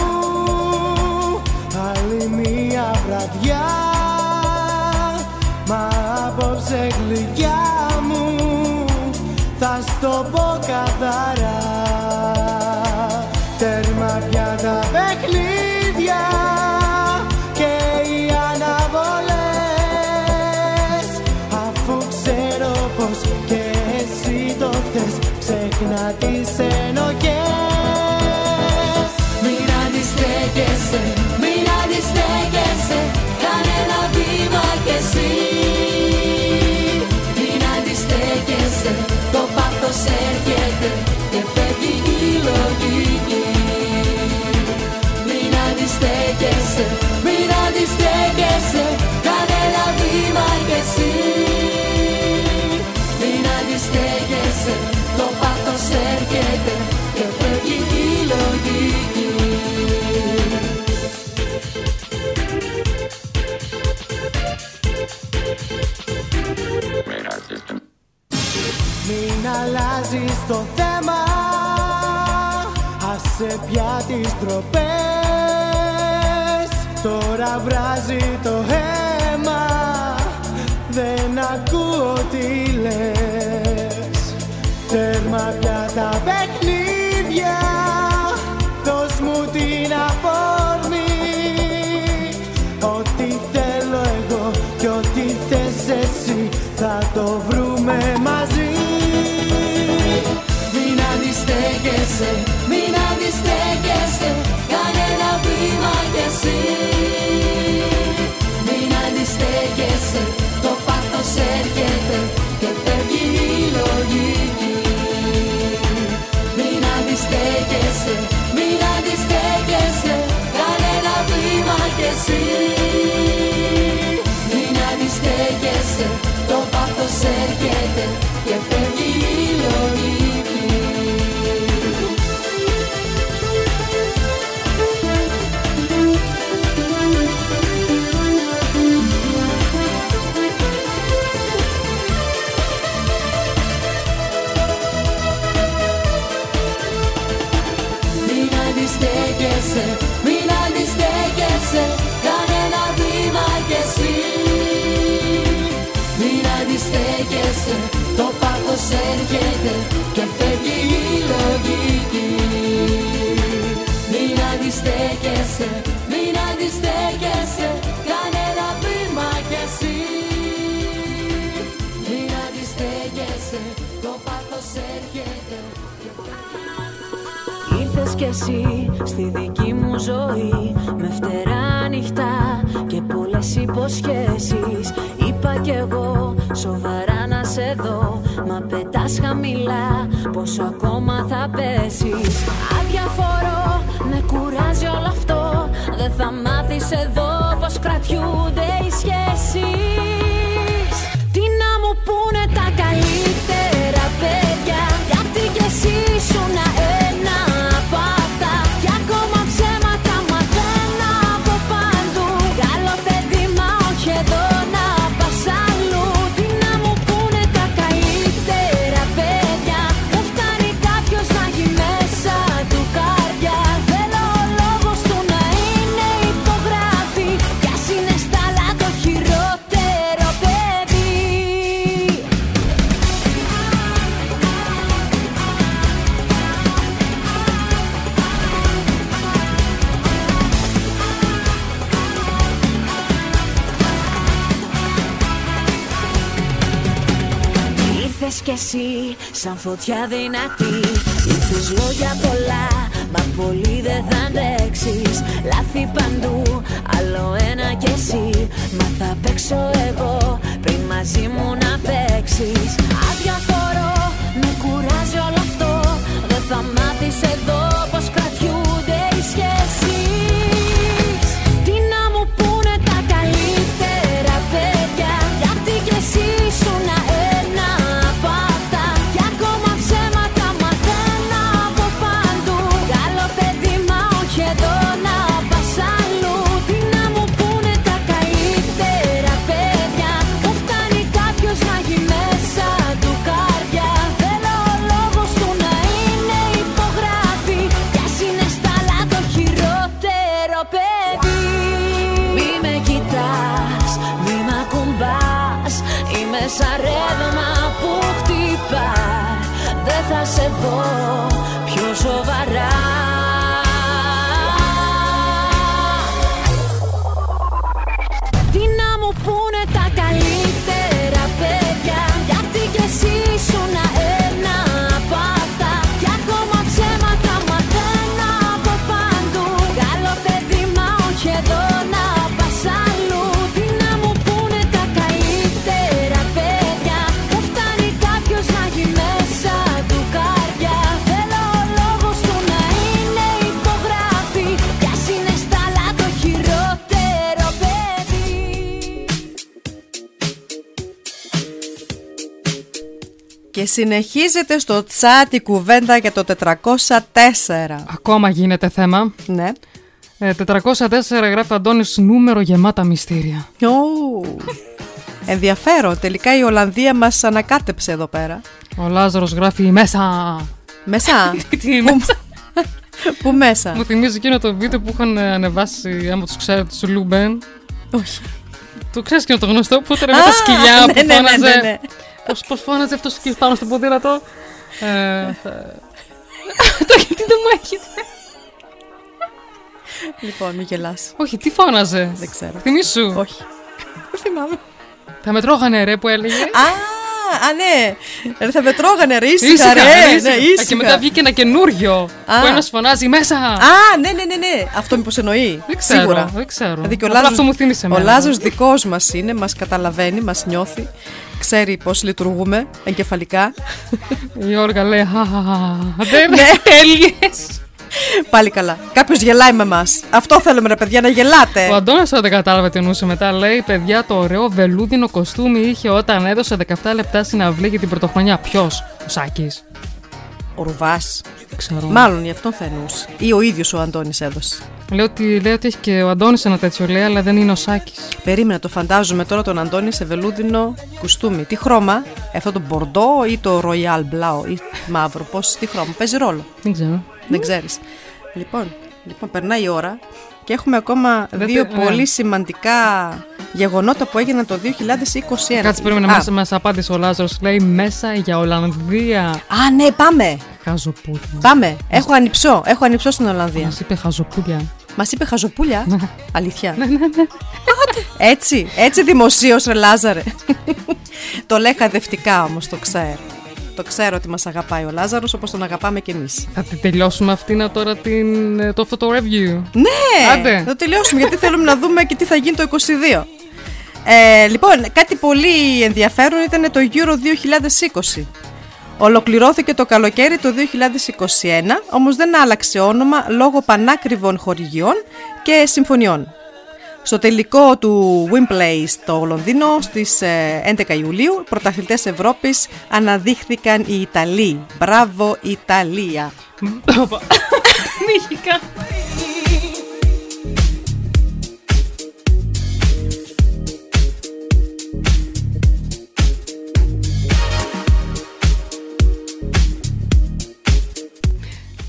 Άλλη μία βραδιά. Μα απόψε γλυκιά μου. Θα στο πω καθαρά έρχεται Και φεύγει η λογική. Μην αντιστέκεσαι, μην αντιστέκεσαι Κάνε ένα βήμα κι εσύ. Μην αντιστέκεσαι, το πάθος έρχεται Ήρθες κι εσύ στη δική μου ζωή Με φτερά νυχτά και πολλές υποσχέσεις. Είπα κι εγώ σοβαρά να σε δω Μα πετάς χαμηλά Πόσο ακόμα θα πέσεις. Αδιαφορώ, με κουράζει όλο αυτό Δεν θα μάθεις εδώ πως κρατιούνται οι σχέσεις εσύ σαν φωτιά δυνατή. Ήρθες λόγια πολλά μα πολύ δεν θα αντέξεις. Λάθη παντού άλλο ένα κι εσύ. Μα θα παίξω εγώ πριν μαζί μου να παίξεις συνεχίζεται στο chat η κουβέντα για το 404. Ακόμα γίνεται θέμα. Ναι. Ε, 404 γράφει Αντώνης νούμερο γεμάτα μυστήρια. Ω, Ενδιαφέρον. Τελικά η Ολλανδία μας ανακάτεψε εδώ πέρα. Ο Λάζαρος γράφει μέσα. Μέσα. (laughs) Τι μέσα. Πού μέσα; Μου θυμίζει εκείνο το βίντεο που είχαν ανεβάσει, άμα τους ξέρετε, τους Λούμπεν. Όχι. Το ξέρεις εκείνο το γνωστό που ήταν με Α, τα σκυλιά ναι, που ναι, ναι, φώναζε. Ναι, ναι. Πώς, πώς φώναζε αυτός εκεί πάνω στο ποδήλατο; Ε, θα- (laughs) Το γιατί δεν μου έχετε. Λοιπόν, μην γελάς. Όχι, τι φώναζε; Δεν ξέρω. Θυμήσου. Όχι. Δεν θυμάμαι. Θα με τρώγανε ρε που έλεγε. Α, α, ναι. Ρε, θα με τρώγανε, ρε, ήσυχα, Ήσυχα, ρε. ήσυχα. Ναι, Και ήσυχα. μετά βγήκε ένα καινούριο. Α. Που ένας φωνάζει μέσα. Α, ναι, ναι, ναι, ναι. Αυτό μήπως εννοεί. Δεν ξέρω, Σίγουρα. δεν ξέρω. Δηλαδή και ο Απλά Λάζος, αυτό μου θύμισε ο εμένα. Λάζος δικός μας είναι, μας καταλαβαίνει, μας νιώθει, ξέρει πώς λειτουργούμε εγκεφαλικά. Η Όργα λέει «Χαχαχα, Δεν Ναι. τέλειες». Πάλι καλά. Κάποιος γελάει με εμά. Αυτό θέλουμε, ρε παιδιά, να γελάτε. Ο Αντώνας δεν κατάλαβε τι εννοούσε μετά. Λέει: Παιδιά, το ωραίο βελούδινο κοστούμι είχε όταν έδωσε 17 λεπτά στην αυλή για την πρωτοχρονιά. Ποιος, ο Σάκης. Ο Ρουβάς. Ξέρω. Μάλλον γι' αυτόν θα εννοούσε. Ή ο ίδιος ο Αντώνης έδωσε. Λέει ότι, λέει ότι έχει και ο Αντώνης ένα τέτοιο, λέει, αλλά δεν είναι ο Σάκης. Περίμενα, το φαντάζομαι τώρα τον Αντώνη σε βελούδινο κουστούμι. Τι χρώμα, αυτό το μπορντό ή το royal μπλάο ή μαύρο, πώς, τι χρώμα, παίζει ρόλο. Δεν ξέρω. Δεν ξέρεις. Λοιπόν, λοιπόν, περνάει η ώρα και έχουμε ακόμα Δεν δύο τε- ναι. πολύ σημαντικά γεγονότα που έγιναν το 2021. Κάτσε, περίμενε, Α, μας, μας απάντησε ο Λάζαρος. Λέει μέσα για Ολλανδία. Α, ναι, πάμε. Χαζοπούλια. Πάμε. Έχω ανυψώ. Έχω ανυψώ στην Ολλανδία. Μας είπε χαζοπούλια. Μας είπε χαζοπούλια; Αλήθεια. Ναι, ναι, ναι. Έτσι, έτσι δημοσίως, ρε Λάζαρε. το λέει χαδευτικά όμως, το ξέρω. Το ξέρω ότι μας αγαπάει ο Λάζαρος όπως τον αγαπάμε κι εμείς. Θα τη τελειώσουμε αυτήν τώρα την, ε, το, αυτό το review. Ναι! Άντε. Θα το τελειώσουμε γιατί θέλουμε να δούμε και τι θα γίνει το 22. Ε, λοιπόν, κάτι πολύ ενδιαφέρον ήταν το Euro 2020. Ολοκληρώθηκε το καλοκαίρι το 2021, όμως δεν άλλαξε όνομα λόγω πανάκριβων χορηγιών και συμφωνιών. Στο τελικό του Wimplay στο Λονδίνο στις ε, 11 Ιουλίου, πρωταθλητές Ευρώπης αναδείχθηκαν οι Ιταλοί. Μπράβο Ιταλία! Μύχικα.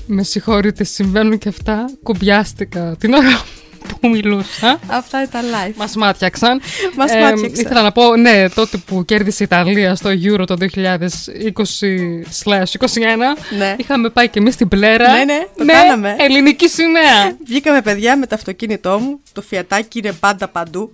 Με συγχωρείτε, συμβαίνουν και αυτά. Κουμπιάστηκα την ώρα που μιλούσα. Αυτά ήταν live. Μας μάτιαξαν. Μας Ε, μάτιαξαν. Ήθελα να πω, ναι, τότε που κέρδισε η Ιταλία στο Euro το 2020-21, Ναι. είχαμε πάει και εμείς στην πλέρα. Ναι, ναι, το με κάναμε. ελληνική σημαία. Βγήκαμε παιδιά με το αυτοκίνητό μου, το φιατάκι είναι πάντα παντού.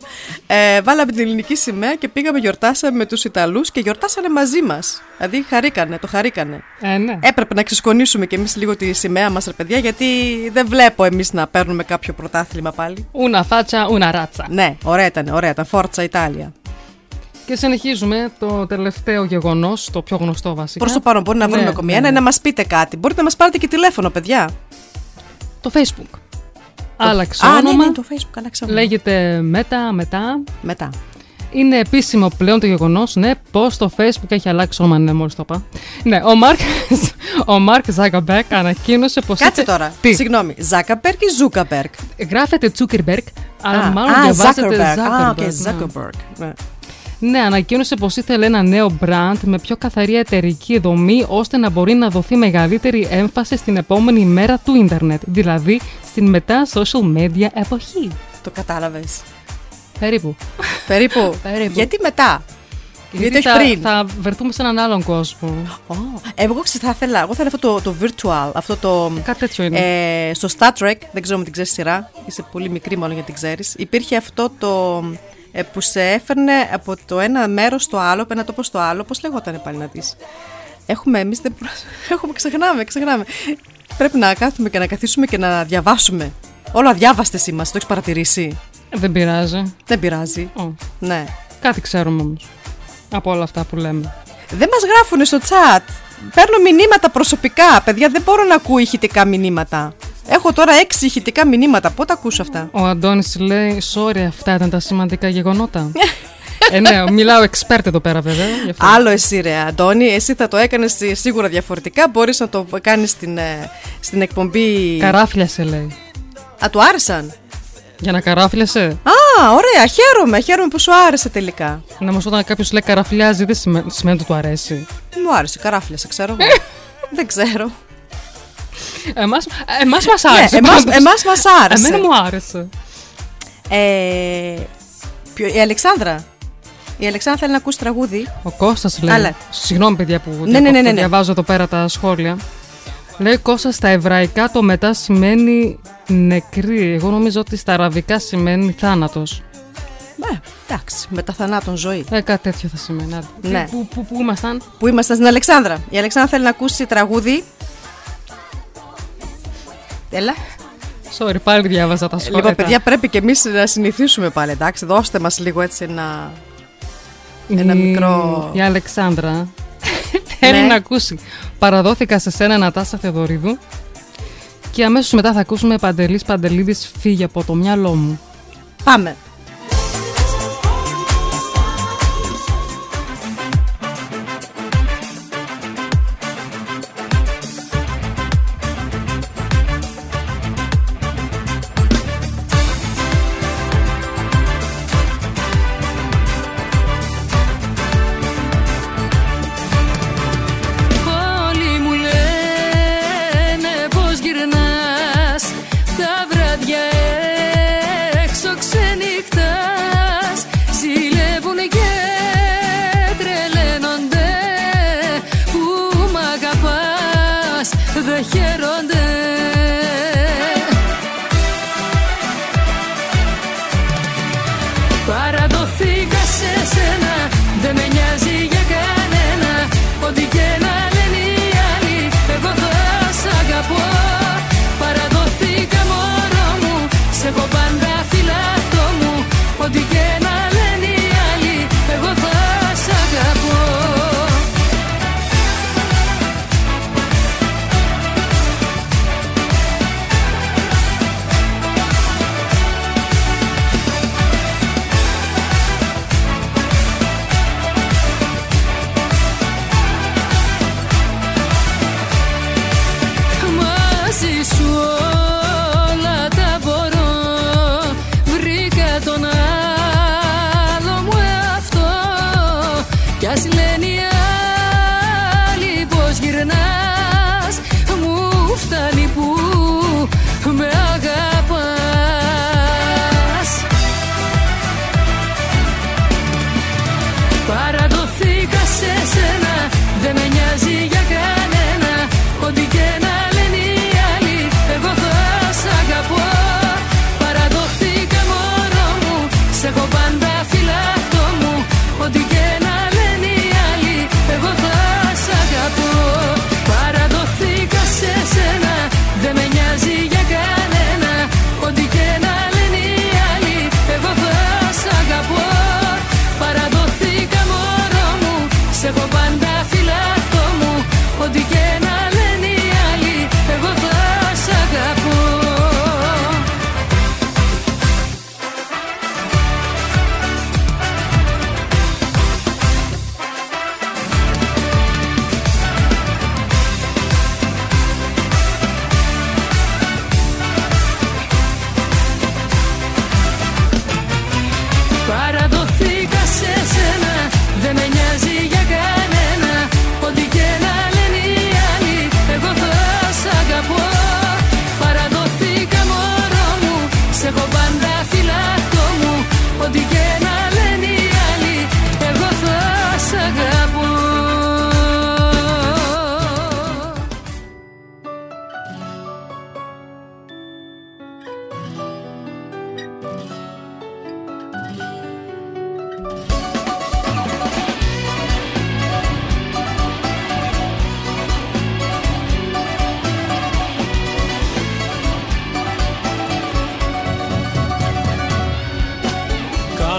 Ε, βάλαμε την ελληνική σημαία και πήγαμε γιορτάσαμε με τους Ιταλούς και γιορτάσανε μαζί μας. Δηλαδή χαρήκανε, το χαρήκανε. Ε, ναι. Έπρεπε να ξεσκονίσουμε κι εμείς λίγο τη σημαία μας ρε παιδιά γιατί δεν βλέπω εμείς να παίρνουμε κάποιο πρωτάθλημα πάλι. Ούνα φάτσα, ούνα ράτσα. Ναι, ωραία ήταν, ωραία ήταν. Φόρτσα Ιτάλια. Και συνεχίζουμε το τελευταίο γεγονός, το πιο γνωστό βασικά. Προς το παρόν μπορεί να Ναι, βρούμε ακόμη ναι, ένα ναι. να μας πείτε κάτι. Μπορείτε να μας πάρετε και τηλέφωνο παιδιά. Το Facebook. Άλλαξε Α, ναι, όνομα. ναι, το Facebook άλλαξε όνομα. Λέγεται Meta, μετά. Μετά. Είναι επίσημο πλέον το γεγονός, ναι, πως το Facebook έχει αλλάξει όνομα, ναι, μόλις το είπα. Ναι, ο Μάρκ (laughs) ο Μάρκ Ζάγκαμπερκ ανακοίνωσε πως. Κάτσε τώρα. Τι; Συγγνώμη. Ζάκαμπερκ ή Ζούκαμπερκ. Γράφεται Τσούκερμπερκ, αλλά Α, μάλλον α, διαβάζεται Zuckerberg. Α, OK, Zuckerberg. ναι. Zuckerberg. Ναι. Ναι, ανακοίνωσε πως ήθελε ένα νέο brand με πιο καθαρή εταιρική δομή ώστε να μπορεί να δοθεί μεγαλύτερη έμφαση στην επόμενη μέρα του ίντερνετ, δηλαδή στην μετά social media εποχή. Το κατάλαβες. Περίπου. (laughs) Περίπου. Περίπου. Γιατί μετά; Γιατί όχι θα, πριν; θα βρεθούμε σε έναν άλλον κόσμο. Ω, Εγώ ξέρω, θα ήθελα, εγώ θα ήθελα αυτό το, το virtual, αυτό το... Κάτι τέτοιο είναι. Ε, στο Star Trek, δεν ξέρω αν την ξέρεις σειρά, είσαι πολύ μικρή μάλλον γιατί την ξέρεις, υπήρχε αυτό το ε, που σε έφερνε από το ένα μέρος στο άλλο, από ένα τόπο στο άλλο, πώς λεγόταν πάλι να δεις. Έχουμε εμείς, δεν... προ- (laughs) έχουμε, ξεχνάμε, ξεχνάμε. Πρέπει να κάθουμε και να καθίσουμε και να διαβάσουμε. Όλο αδιάβαστες είμαστε, το έχεις παρατηρήσει; Δεν πειράζει. Δεν πειράζει. Ω, Ναι. κάτι ξέρουμε όμως. Από όλα αυτά που λέμε. Δεν μας γράφουνε στο chat. Παίρνω μηνύματα προσωπικά. Παιδιά, δεν μπορώ να ακούω ηχητικά μηνύματα. Έχω τώρα έξι ηχητικά μηνύματα. Πότε ακούσω αυτά; Ο Αντώνης λέει: Sorry, αυτά ήταν τα σημαντικά γεγονότα. ε, ναι, μιλάω expert εδώ πέρα, βέβαια. γι' αυτό. Άλλο εσύ, ρε Αντώνη. Εσύ θα το έκανες σίγουρα διαφορετικά. Μπορείς να το κάνεις στην, ε, στην εκπομπή. Καράφλιασε, λέει. Α, του άρεσαν; Για να καράφλιασε. Α, ωραία. Χαίρομαι. Χαίρομαι που σου άρεσε τελικά. Να μας όταν κάποιος λέει καραφλιάζει, δεν σημαίνει, σημαίνει ότι του αρέσει. Μου άρεσε. Καράφλιασα, ξέρω εγώ. (laughs) δεν ξέρω. Εμάς, εμάς μας άρεσε. Ναι, εμάς, πάντως. εμάς μας άρεσε. Εμένα μου άρεσε. Ε, ποιο- η Αλεξάνδρα. Η Αλεξάνδρα θέλει να ακούσει τραγούδι. Ο Κώστας λέει. Αλλά. Συγγνώμη, παιδιά, που Ναι, ναι, ναι, ναι, ναι. διαβάζω εδώ πέρα τα σχόλια. Λέει Κώστα στα εβραϊκά το μετά σημαίνει νεκρή. Εγώ νομίζω ότι στα αραβικά σημαίνει θάνατος. Ε, εντάξει, μετά θανάτων ζωή. Ε, κάτι τέτοιο θα σημαίνει. Άντε. Ναι. Πού, πού, πού ήμασταν; Που ήμασταν στην Αλεξάνδρα. Η Αλεξάνδρα θέλει να ακούσει τραγούδι. Έλα. Sorry, πάλι διάβαζα τα σχόλια. Λοιπόν, παιδιά, πρέπει και εμείς να συνηθίσουμε πάλι. Εντάξει, δώστε μας λίγο έτσι ένα. Ένα Η- μικρό. Η Αλεξάνδρα θέλει Ναι. να ακούσει. Παραδόθηκα σε σένα Νατάσα Θεοδωρίδου και αμέσως μετά θα ακούσουμε Παντελής Παντελίδης φύγει από το μυαλό μου. Πάμε.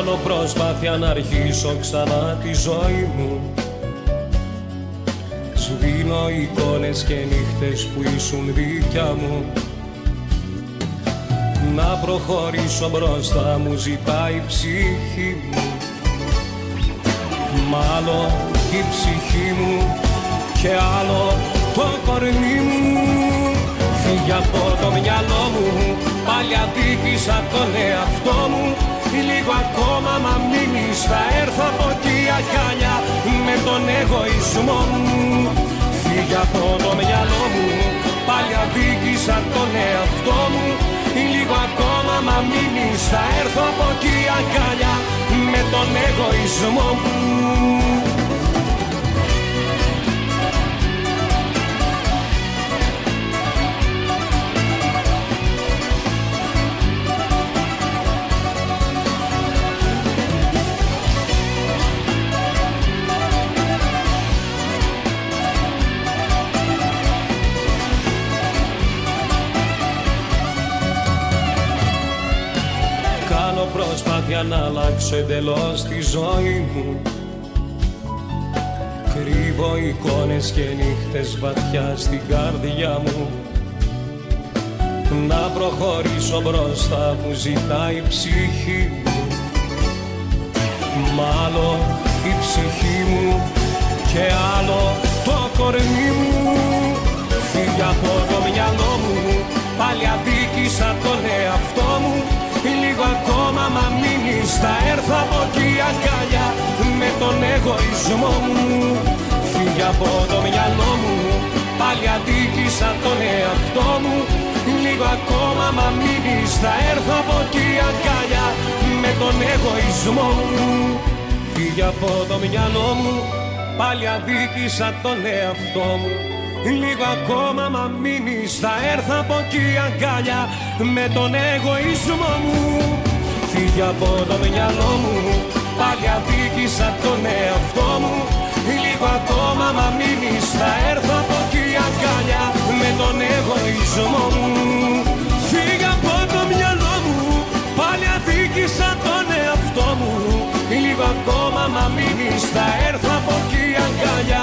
Κάνω προσπάθεια να αρχίσω ξανά τη ζωή μου. Σβήνω εικόνες και νύχτες που ήσουν δίκια μου. Να προχωρήσω μπροστά μου ζητάει η ψυχή μου. Μάλλον η ψυχή μου και άλλο το κορμί μου. Φύγε από το μυαλό μου Πάλι αδίκησα τον εαυτό μου Λίγο ακόμα μα μείνεις Θα έρθω από εκεί αγκάλια Με τον εγωισμό μου. Φύγε από το μυαλό μου Πάλι αδίκησα τον εαυτό μου. Λίγο ακόμα μα μείνεις Θα έρθω από εκεί αγκάλια Με τον εγωισμό μου προσπάθεια να αλλάξω εντελώς τη ζωή μου. Κρύβω εικόνες και νύχτες βαθιά στην καρδιά μου. Να προχωρήσω μπροστά μου ζητάει η ψυχή μου. Μάλλον η ψυχή μου και άλλο το κορμί μου. Φύγε από το μυαλό μου Πάλι αδίκησα τον εαυτό μου Λίγο ακόμα μα μείνεις Θα έρθω από εκεί αγκάλια Με τον εγωισμό μου. Φύγε από το μυαλό μου Πάλι αδίκησα τον εαυτό μου. Λίγο ακόμα μα μείνεις Θα έρθω από εκεί αγκάλια Με τον εγωισμό μου. Φύγε από το μυαλό μου Πάλι αδίκησα τον εαυτό μου. Λίγο ακόμα μα μείνεις Θα έρθω από εκεί αγκάλια Με τον εγωισμό μου Φύγε από το μυαλό μου. Πάλι αδίκησα τον εαυτό μου. Λίγο ακόμα μα μείνεις Θα έρθω από εκεί αγκάλια. Με τον εγωισμό μου Φύγε από το μυαλό μου. Πάλι αδίκησα τον εαυτό μου. Λίγο ακόμα μα μείνεις Θα έρθω από εκεί αγκάλια.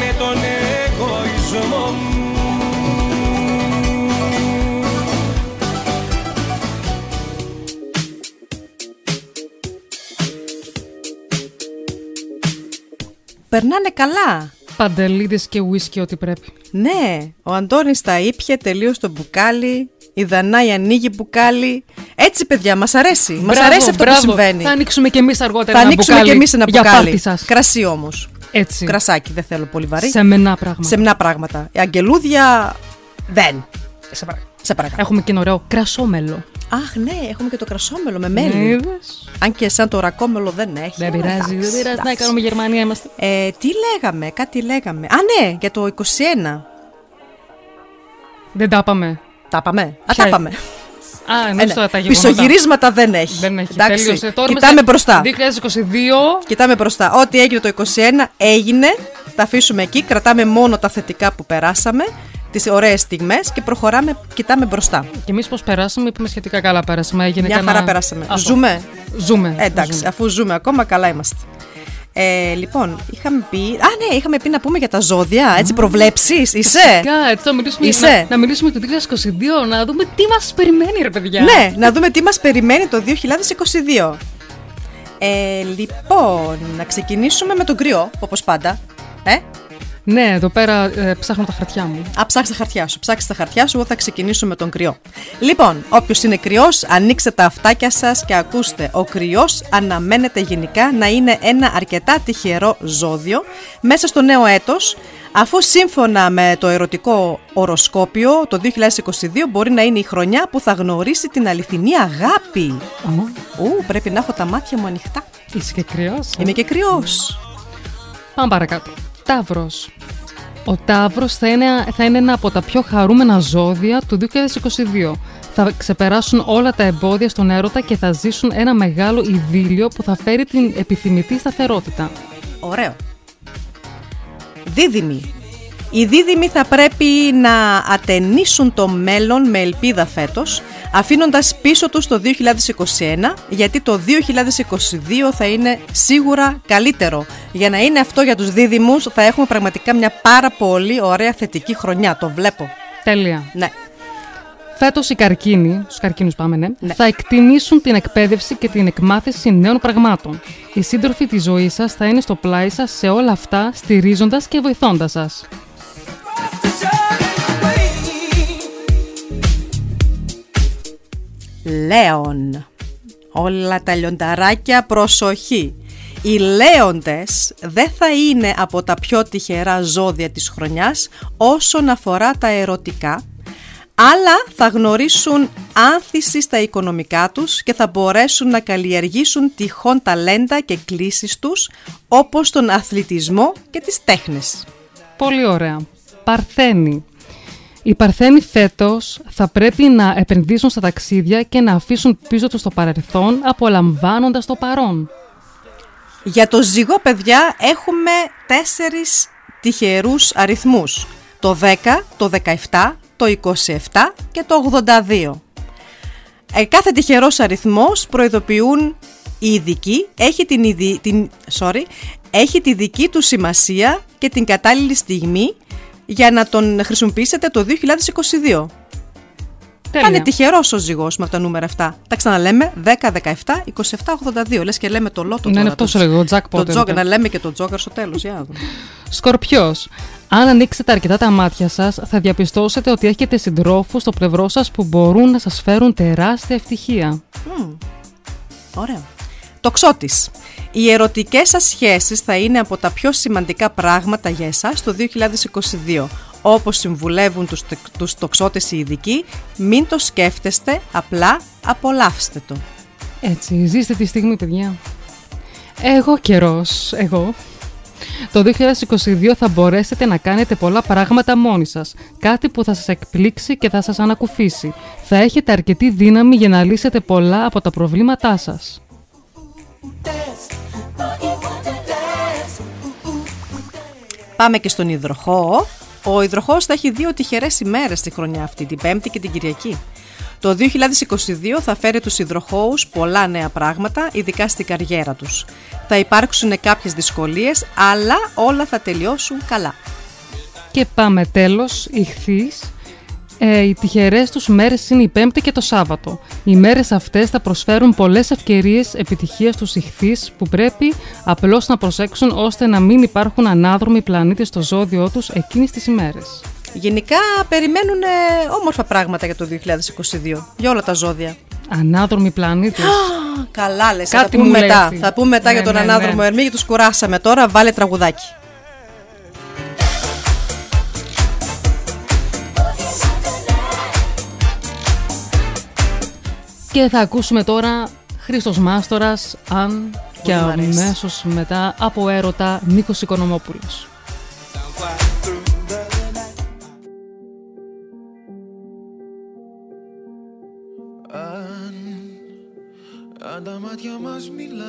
Με τον εγωισμό μου Περνάνε καλά. Παντελίδες και ουίσκι ό,τι πρέπει. Ναι, ο Αντώνης τα ήπια τελείως το μπουκάλι. Η Δανάη ανοίγει μπουκάλι. Έτσι, παιδιά, μας αρέσει. Μας Μπράβο, αρέσει αυτό μπράβο. που συμβαίνει. Θα ανοίξουμε κι εμείς αργότερα Θα ένα ανοίξουμε μπουκάλι κι εμείς ένα για μπουκάλι. πάρτι σας. Κρασί όμως. Έτσι. Κρασάκι, δεν θέλω πολύ βαρύ. Σεμνά πράγματα. Σεμνά πράγματα. Η αγγελούδια δεν. Σε παρακαλώ. Σε παρακαλώ. Έχουμε και ένα ωραίο κρασόμελο. Αχ, ναι, έχουμε και το κρασόμελο με μέλι. Ναι, είδες. Αν και σαν το ρακόμελο δεν έχει. Δεν αλλά πειράζει, εντάξει, δεν πειράζει. Να εντάξει. κάνουμε Γερμανία είμαστε. Ε, τι λέγαμε, κάτι λέγαμε. Α, ναι, για το 21. Δεν τα πάμε. Τα πάμε. Α, Ποια- τα πάμε. Α, Ε, εννοείς ναι. τώρα τα γεγονότα. Πισωγυρίσματα δεν έχει. Δεν έχει. Εντάξει, Τέλειωσε. Τώρα κοιτάμε είμαστε μπροστά. 2022. Κοιτάμε μπροστά. Ό,τι έγινε το 21 έγινε. Τα αφήσουμε εκεί. Κρατάμε μόνο τα θετικά που περάσαμε. Τις ωραίες στιγμές και προχωράμε, κοιτάμε μπροστά. Και εμείς πώς περάσαμε, είπαμε σχετικά καλά πέρασαμε. Έγινε Μια κανένα- χαρά περάσαμε. Αυτό. Ζούμε; Ζούμε. Ε, εντάξει, Ζούμε. αφού ζούμε ακόμα, καλά είμαστε. Ε, λοιπόν, είχαμε πει. Α, ναι, είχαμε πει να πούμε για τα ζώδια. Έτσι, προβλέψεις; Είσαι; Φυσικά, έτσι θα μιλήσουμε, Είσαι; να, να μιλήσουμε το 2022, να δούμε τι μας περιμένει ρε παιδιά. Ναι, να δούμε τι μας περιμένει το 2022. Ε, λοιπόν, να ξεκινήσουμε με τον κρυό, όπως πάντα. Ε; Ναι, εδώ πέρα ε, ψάχνω τα χαρτιά μου. Α, ψάξει τα χαρτιά σου. Ψάξει τα χαρτιά σου, εγώ θα ξεκινήσω με τον κρυό. Λοιπόν, όποιος είναι κρυός, ανοίξτε τα αυτάκια σας και ακούστε. Ο κρυός αναμένεται γενικά να είναι ένα αρκετά τυχερό ζώδιο μέσα στο νέο έτος Αφού σύμφωνα με το ερωτικό οροσκόπιο το 2022 μπορεί να είναι η χρονιά που θα γνωρίσει την αληθινή αγάπη. Ου, πρέπει να έχω τα μάτια μου ανοιχτά. Είσαι και κρυός. Είμαι και κρυός. Πάμε παρακάτω. Ταύρος. Ο Ταύρος θα είναι, θα είναι ένα από τα πιο χαρούμενα ζώδια του 2022. Θα ξεπεράσουν όλα τα εμπόδια στον έρωτα και θα ζήσουν ένα μεγάλο ειδήλιο που θα φέρει την επιθυμητή σταθερότητα. Ωραίο. Δίδυμοι. Οι δίδυμοι θα πρέπει να ατενίσουν το μέλλον με ελπίδα φέτος, αφήνοντας πίσω τους το 2021, γιατί το 2022 θα είναι σίγουρα καλύτερο. Για να είναι αυτό για τους δίδυμους θα έχουμε πραγματικά μια πάρα πολύ ωραία θετική χρονιά, το βλέπω. Τέλεια. Ναι. Φέτος οι καρκίνοι, στους καρκίνους πάμε, ναι, θα εκτιμήσουν την εκπαίδευση και την εκμάθηση νέων πραγμάτων. Οι σύντροφοι της ζωής σας θα είναι στο πλάι σας σε όλα αυτά, στηρίζοντας και βοηθώντας σας. Λέων. Όλα τα λιονταράκια προσοχή. Οι λέοντες δεν θα είναι από τα πιο τυχερά ζώδια της χρονιάς όσον αφορά τα ερωτικά, αλλά θα γνωρίσουν άνθηση στα οικονομικά τους και θα μπορέσουν να καλλιεργήσουν τυχόν ταλέντα και κλήσεις τους, όπως τον αθλητισμό και τις τέχνες. Πολύ ωραία. Παρθένη. Οι Παρθένοι φέτος θα πρέπει να επενδύσουν στα ταξίδια και να αφήσουν πίσω τους το παρελθόν απολαμβάνοντας το παρόν. Για το ζυγό, παιδιά, έχουμε τέσσερις τυχερούς αριθμούς. Το 10, το 17, το 27 και το 82. Ε, κάθε τυχερός αριθμός προειδοποιούν οι ειδικοί, έχει, την, ειδι- την, sorry, έχει τη δική του σημασία και την κατάλληλη στιγμή για να τον χρησιμοποιήσετε το 2022. Θα είναι τυχερός ο ζυγός με αυτά τα νούμερα αυτά. Τα ξαναλέμε 10, 17, 27, 82. Λες και λέμε το λότο Ναι, τώρα. είναι αυτός σου λέγω, jackpot Το είναι τζόκερ, αυτό. να λέμε και το τζόκερ στο τέλος. Για να δούμε. Σκορπιός. Αν ανοίξετε αρκετά τα μάτια σας, θα διαπιστώσετε ότι έχετε συντρόφους στο πλευρό σας που μπορούν να σας φέρουν τεράστια ευτυχία. Μμμ. Ωραίο. Τοξότης. Οι ερωτικές σας σχέσεις θα είναι από τα πιο σημαντικά πράγματα για εσάς το 2022. Όπως συμβουλεύουν τους, τεκ- τους τοξότες οι ειδικοί, μην το σκέφτεστε, απλά απολαύστε το. Έτσι, ζήστε τη στιγμή, παιδιά. Εγώ καιρός, εγώ. Το 2022 θα μπορέσετε να κάνετε πολλά πράγματα μόνοι σας. Κάτι που θα σας εκπλήξει και θα σας ανακουφίσει. Θα έχετε αρκετή δύναμη για να λύσετε πολλά από τα προβλήματά σας. Πάμε και στον υδροχό. Ο υδροχός θα έχει δύο τυχερές ημέρες τη χρονιά αυτή, την Πέμπτη και την Κυριακή. Το 2022 θα φέρει τους υδροχώους πολλά νέα πράγματα, ειδικά στην καριέρα τους. Θα υπάρξουν κάποιες δυσκολίες, αλλά όλα θα τελειώσουν καλά. Και πάμε τέλος, ηχθείς. Ε, οι τυχερές τους μέρες είναι η Πέμπτη και το Σάββατο. Οι μέρες αυτές θα προσφέρουν πολλές ευκαιρίες επιτυχίας στους ηχθείς που πρέπει απλώς να προσέξουν ώστε να μην υπάρχουν ανάδρομοι πλανήτες στο ζώδιό τους εκείνες τις ημέρες. Γενικά περιμένουν ε, όμορφα πράγματα για το 2022, για όλα τα ζώδια. Ανάδρομοι πλανήτες. Καλά λες, θα τα Κάτι πούμε μου λέει μετά. αυτή. Θα πούμε μετά Ναι, για τον ναι, ναι. ανάδρομο Ερμή και τους κουράσαμε τώρα, βάλε τραγουδάκι. Και θα ακούσουμε τώρα Χρήστος Μάστορας, αν Πολύ και αμέσως μετά από έρωτα Νίκος Οικονομόπουλος. Αν, αν τα μάτια μας μιλά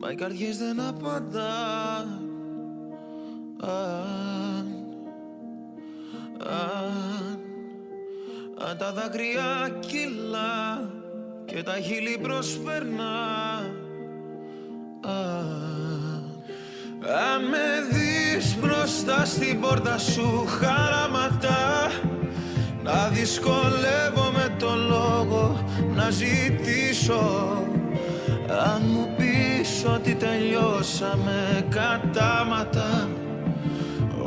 Μα οι καρδιές δεν απαντά Αν, αν αν τα δάκρυα κυλά και τα χείλη προσπερνά αν, αν με δεις μπροστά στην πόρτα σου χαραματά να δυσκολεύομαι το λόγο να ζητήσω. Αν μου πεις ότι τελειώσαμε κατάματα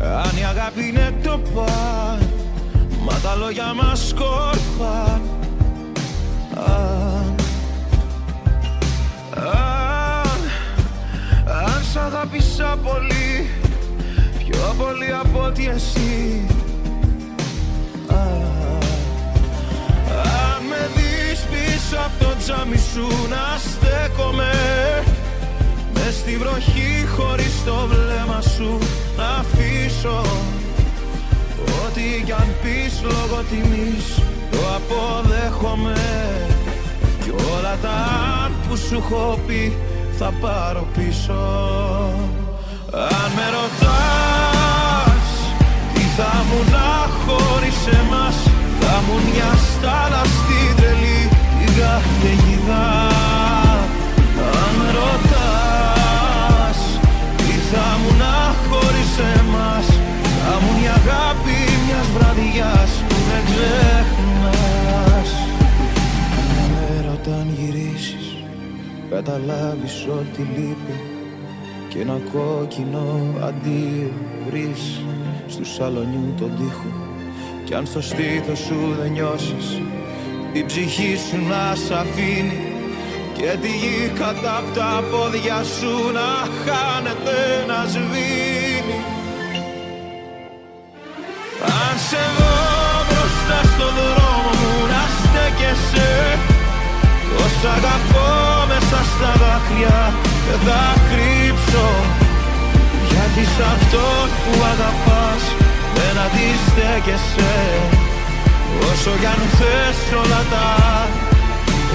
αν η αγάπη είναι το παν Μα τα λόγια μας σκόρπαν Αν, αν, αν σ' αγάπησα πολύ Πιο πολύ από ότι εσύ. Αν, αν με δεις πίσω από το τζάμι σου να στέκομαι Μες στη βροχή χωρίς το βλέμμα σου να αφήσω Ό,τι κι αν πεις λόγω τιμής. Το αποδέχομαι Κι όλα τα αν που σου έχω πει θα πάρω πίσω. Αν με ρωτάς τι θα μου να χωρίς εμάς Θα μου μια στάλα στην τρελή την καταιγίδα αγάπη μιας βραδιάς που δεν ξεχνάς. Μια μέρα όταν γυρίσεις καταλάβεις ότι λείπει και ένα κόκκινο αντίο βρεις στου σαλονιού τον τοίχο. Κι αν στο στήθος σου δεν νιώσεις την ψυχή σου να σ' αφήνει και τη γη κατά απ' τα πόδια σου να χάνεται να σβήνει Αν σε δω μπροστά στο δρόμο μου να στέκεσαι. Πως αγαπώ μέσα στα δάκρυα δεν θα κρύψω. Γιατί σ' αυτόν που αγαπάς δεν αντιστέκεσαι Όσο κι αν θες όλα τα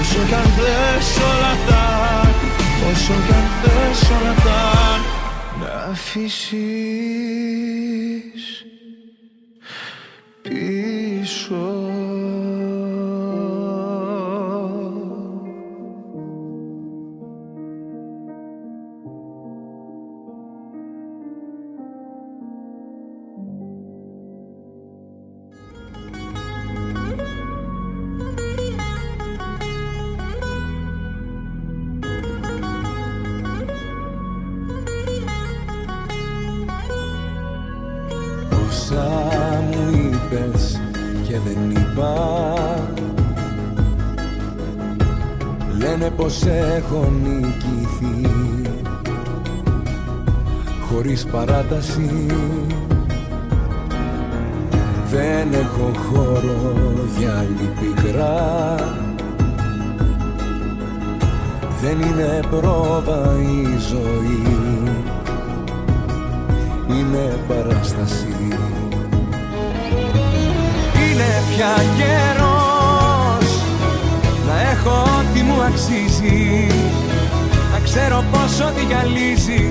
Όσο κι αν θες όλα τα Όσο κι αν θες όλα τα Να αφήσεις πίσω πως έχω νικηθεί. Χωρίς παράταση Δεν έχω χώρο για άλλη πικρά Δεν είναι πρόβα η ζωή. Είναι παράσταση. Είναι πια καιρός να έχω ό,τι μου αξίζει. Να ξέρω πως ό,τι γυαλίζει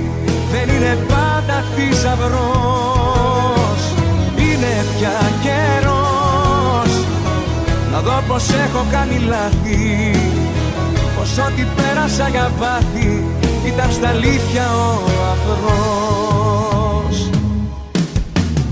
δεν είναι πάντα θησαυρός. Είναι πια καιρός. Να δω πως έχω κάνει λάθη. Πως ό,τι πέρασα για πάθη ήταν στα αλήθεια ο αφρός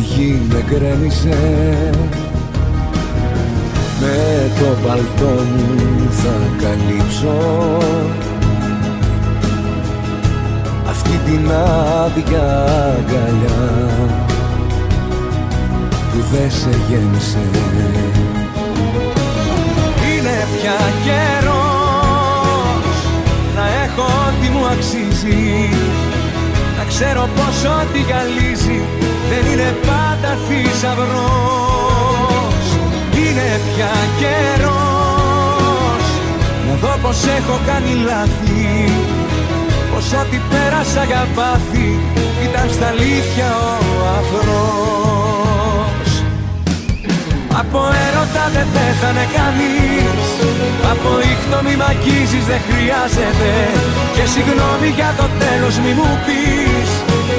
γη με γκρέμισε. Με το παλτό μου θα καλύψω. Αυτή την άδεια αγκαλιά που δεν σε γέμισε. Είναι πια καιρός να έχω ό,τι μου αξίζει. Να ξέρω πως ό,τι γυαλίζει. δεν είναι πάντα θησαυρός Είναι πια καιρός. Να δω πως έχω κάνει λάθη. Πως ό,τι πέρασα για πάθη. Ήταν στα αλήθεια ο αφρός Από έρωτα δεν πέθανε κανείς. Από ήχτο μη μ' αγγίζεις δεν χρειάζεται. Και συγγνώμη για το τέλος μη μου πεις.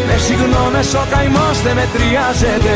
Με συγγνώμες ο καημός δεν μετριάζεται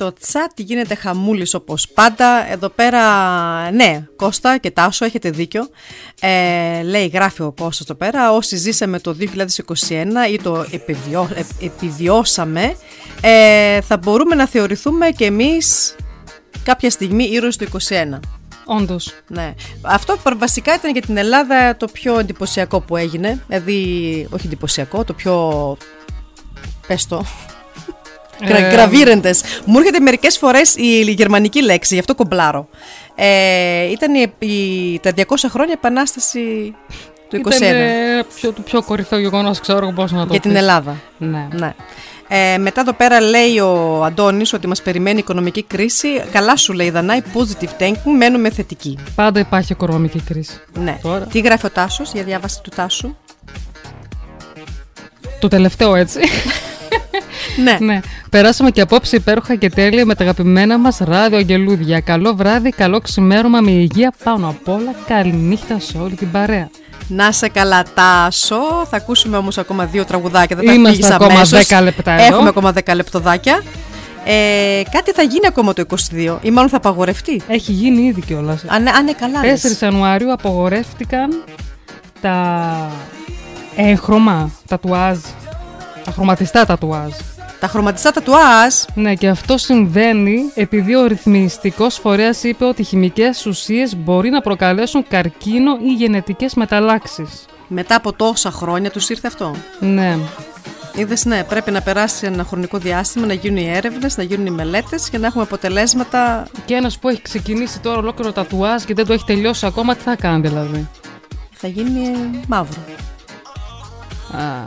Στο chat γίνεται χαμούλης όπως πάντα. Εδώ πέρα, ναι, Κώστα και Τάσο, έχετε δίκιο. Ε, λέει, γράφει ο Κώστας εδώ πέρα, όσοι ζήσαμε το 2021 ή το επιβιώ, ε, επιβιώσαμε, ε, θα μπορούμε να θεωρηθούμε και εμείς κάποια στιγμή ήρωες του 21. Όντως. Ναι. Αυτό βασικά ήταν για την Ελλάδα το πιο εντυπωσιακό που έγινε. Δηλαδή, όχι εντυπωσιακό, το πιο. Πες το. Ε, Γραβίρεντες. Μου έρχεται μερικές φορές η γερμανική λέξη, γι' αυτό κομπλάρω. Ε, ήταν η, η- τα 200 χρόνια επανάσταση του 21. Ήταν ε, πιο, το πιο κορυφαίο γεγονός, ξέρω πώς να το Για την πεις. Ελλάδα. Ναι. Ναι. Ε, μετά εδώ πέρα λέει ο Αντώνης ότι μας περιμένει οικονομική κρίση. Καλά σου λέει Δανάη, positive thinking, μένουμε θετικοί. Πάντα υπάρχει οικονομική κρίση. Ναι. Τώρα. Τι γράφει ο Τάσος για διάβαση του Τάσου; Το τελευταίο έτσι. (laughs) ναι. ναι. Περάσαμε και απόψε υπέροχα και τέλεια με τα αγαπημένα μας ράδιο αγγελούδια. Καλό βράδυ, καλό ξημέρωμα με υγεία πάνω απ' όλα. Καληνύχτα σε όλη την παρέα. Να σε καλά, Τάσο. Θα ακούσουμε όμως ακόμα δύο τραγουδάκια. Δεν τα Είμαστε φύγεις ακόμα αμέσως. 10 λεπτά εδώ. Έχουμε ακόμα 10 λεπτοδάκια. Ε, κάτι θα γίνει ακόμα το 22 ή μάλλον θα απαγορευτεί; Έχει γίνει ήδη κιόλας. Αν, αν είναι καλά. 4 λες. Ιανουαρίου απογορεύτηκαν τα έγχρωμα τατουάζ. Τα χρωματιστά τατουάζ. Τα χρωματιστά τατουάζ. Ναι, και αυτό συμβαίνει επειδή ο ρυθμιστικός φορέας είπε ότι οι χημικές ουσίες μπορεί να προκαλέσουν καρκίνο ή γενετικές μεταλλάξεις. Μετά από τόσα χρόνια τους ήρθε αυτό. Ναι. Είδες, ναι, πρέπει να περάσει ένα χρονικό διάστημα, να γίνουν οι έρευνες, να γίνουν οι μελέτες για να έχουμε αποτελέσματα. Και ένας που έχει ξεκινήσει τώρα ολόκληρο τατουάζ και δεν το έχει τελειώσει ακόμα, τι θα κάνει δηλαδή; Θα γίνει ε, μαύρο. Α,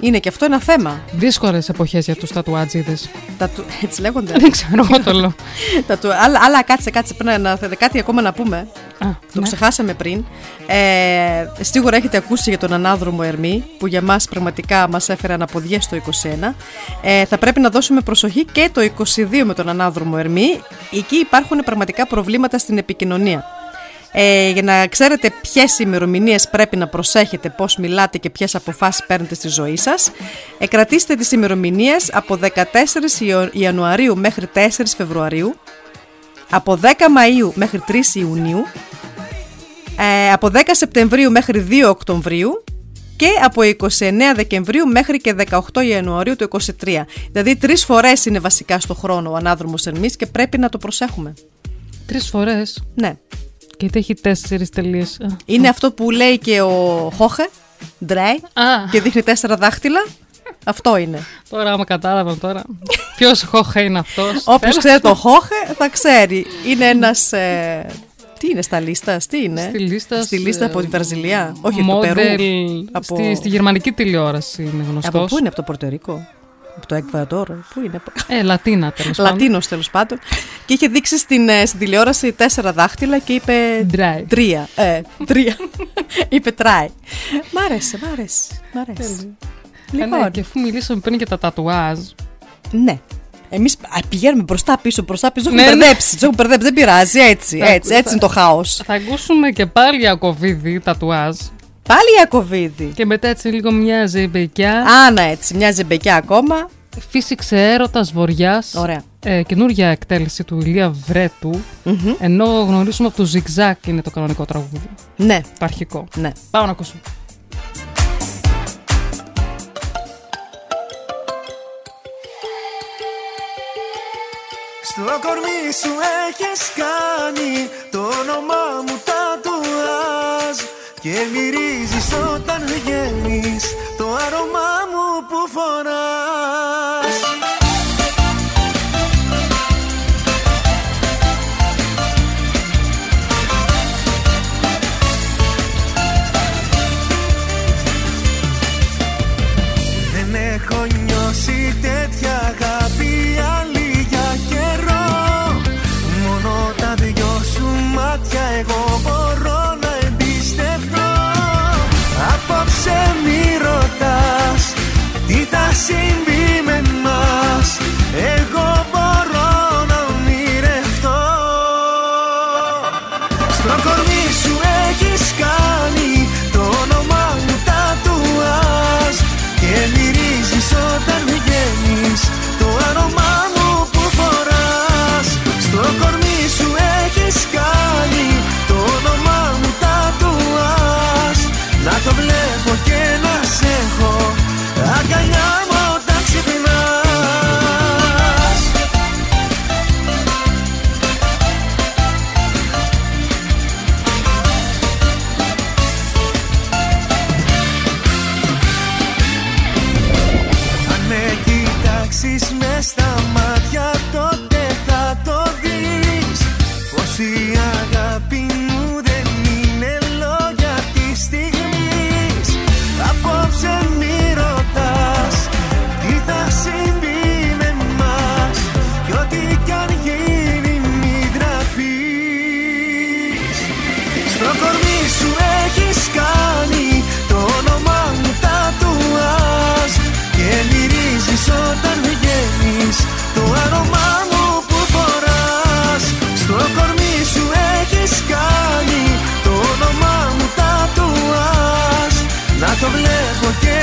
Είναι και αυτό ένα θέμα. δύσκολες εποχές για τους τατουάτζιδες. Τατου... (laughs) Έτσι λέγονται. Δεν ξέρω, εγώ το λέω. Τατου... Αλλά, αλλά κάτσε, κάτσε. Πρέπει να, να- κάτι ακόμα να πούμε. Α, Το ναι. ξεχάσαμε πριν. Ε, σίγουρα έχετε ακούσει για τον ανάδρομο Ερμή, που για μας πραγματικά μας έφερε αναποδιές στο 21. Ε, θα πρέπει να δώσουμε προσοχή και το 22 με τον ανάδρομο Ερμή. Εκεί υπάρχουν πραγματικά προβλήματα στην επικοινωνία. Ε, για να ξέρετε ποιες ημερομηνίες πρέπει να προσέχετε, πώς μιλάτε και ποιες αποφάσεις παίρνετε στη ζωή σας, ε, κρατήστε τις ημερομηνίες από 14 Ιω- Ιανουαρίου μέχρι 4 Φεβρουαρίου, από 10 Μαΐου μέχρι 3 Ιουνίου Ε, από 10 Σεπτεμβρίου μέχρι 2 Οκτωβρίου και από 29 Δεκεμβρίου μέχρι και 18 Ιανουαρίου του 23. Δηλαδή τρεις φορές είναι βασικά στο χρόνο ο ανάδρομος Ερμής και πρέπει να το προσέχουμε. Τρεις φορές; Ναι. Γιατί έχει τέσσερις τελείες. Α, Είναι αυτό που λέει και ο Χόχε, Ντρέι, Α. και δείχνει τέσσερα δάχτυλα. Αυτό είναι. Τώρα άμα κατάλαβα τώρα. Ποιος χόχα είναι αυτός. Όποιος Τέλος. ξέρει τον Χόχε θα ξέρει. Είναι ένας... ε, τι είναι στα λίστα, τι είναι; Στη λίστα, Στη λίστα ε, από τη Βραζιλία. Όχι, από το model Περού. Από... Στη, στη γερμανική τηλεόραση είναι γνωστός. από πού είναι, από το Πορτερικό. Από το Εκβαδόρ. Πού είναι. Ε, Λατίνα τέλος (laughs) πάντων. Λατίνος τέλος πάντων. Και είχε δείξει στην, ε, στην τηλεόραση τέσσερα δάχτυλα και είπε. Ντράι. Τρία. Ε, τρία. (laughs) είπε τράι. Μ' άρεσε, μ' άρεσε. Μ' άρεσε. Ε, ναι, Λοιπόν. και αφού μιλήσαμε πριν για τα τατουάζ. Ναι. Εμείς πηγαίνουμε μπροστά πίσω, μπροστά πίσω. Του Ναι, έχουμε ναι. μπερδέψει. Τους έχουμε μπερδέψει. Δεν πειράζει. Έτσι, Θα- έτσι, έτσι θα- είναι το χάος. Θα ακούσουμε και πάλι Ιακωβίδη τατουάζ. Πάλι Ιακωβίδη. Και μετά έτσι λίγο μια ζεμπεκιά. Άνα έτσι, μια ζεμπεκιά ακόμα. Φύσηξε έρωτας βοριάς. Ωραία. Ε, καινούργια εκτέλεση του Ηλία Βρέτου. Ενώ γνωρίζουμε από το Zigzag είναι το κανονικό τραγούδι. Ναι. Το αρχικό. Ναι. Πάμε να ακούσουμε. Στο κορμί σου έχεις κάνει το όνομά μου τατουάζ Και μυρίζεις όταν βγαίνεις. Το άρωμά μου που φοράς το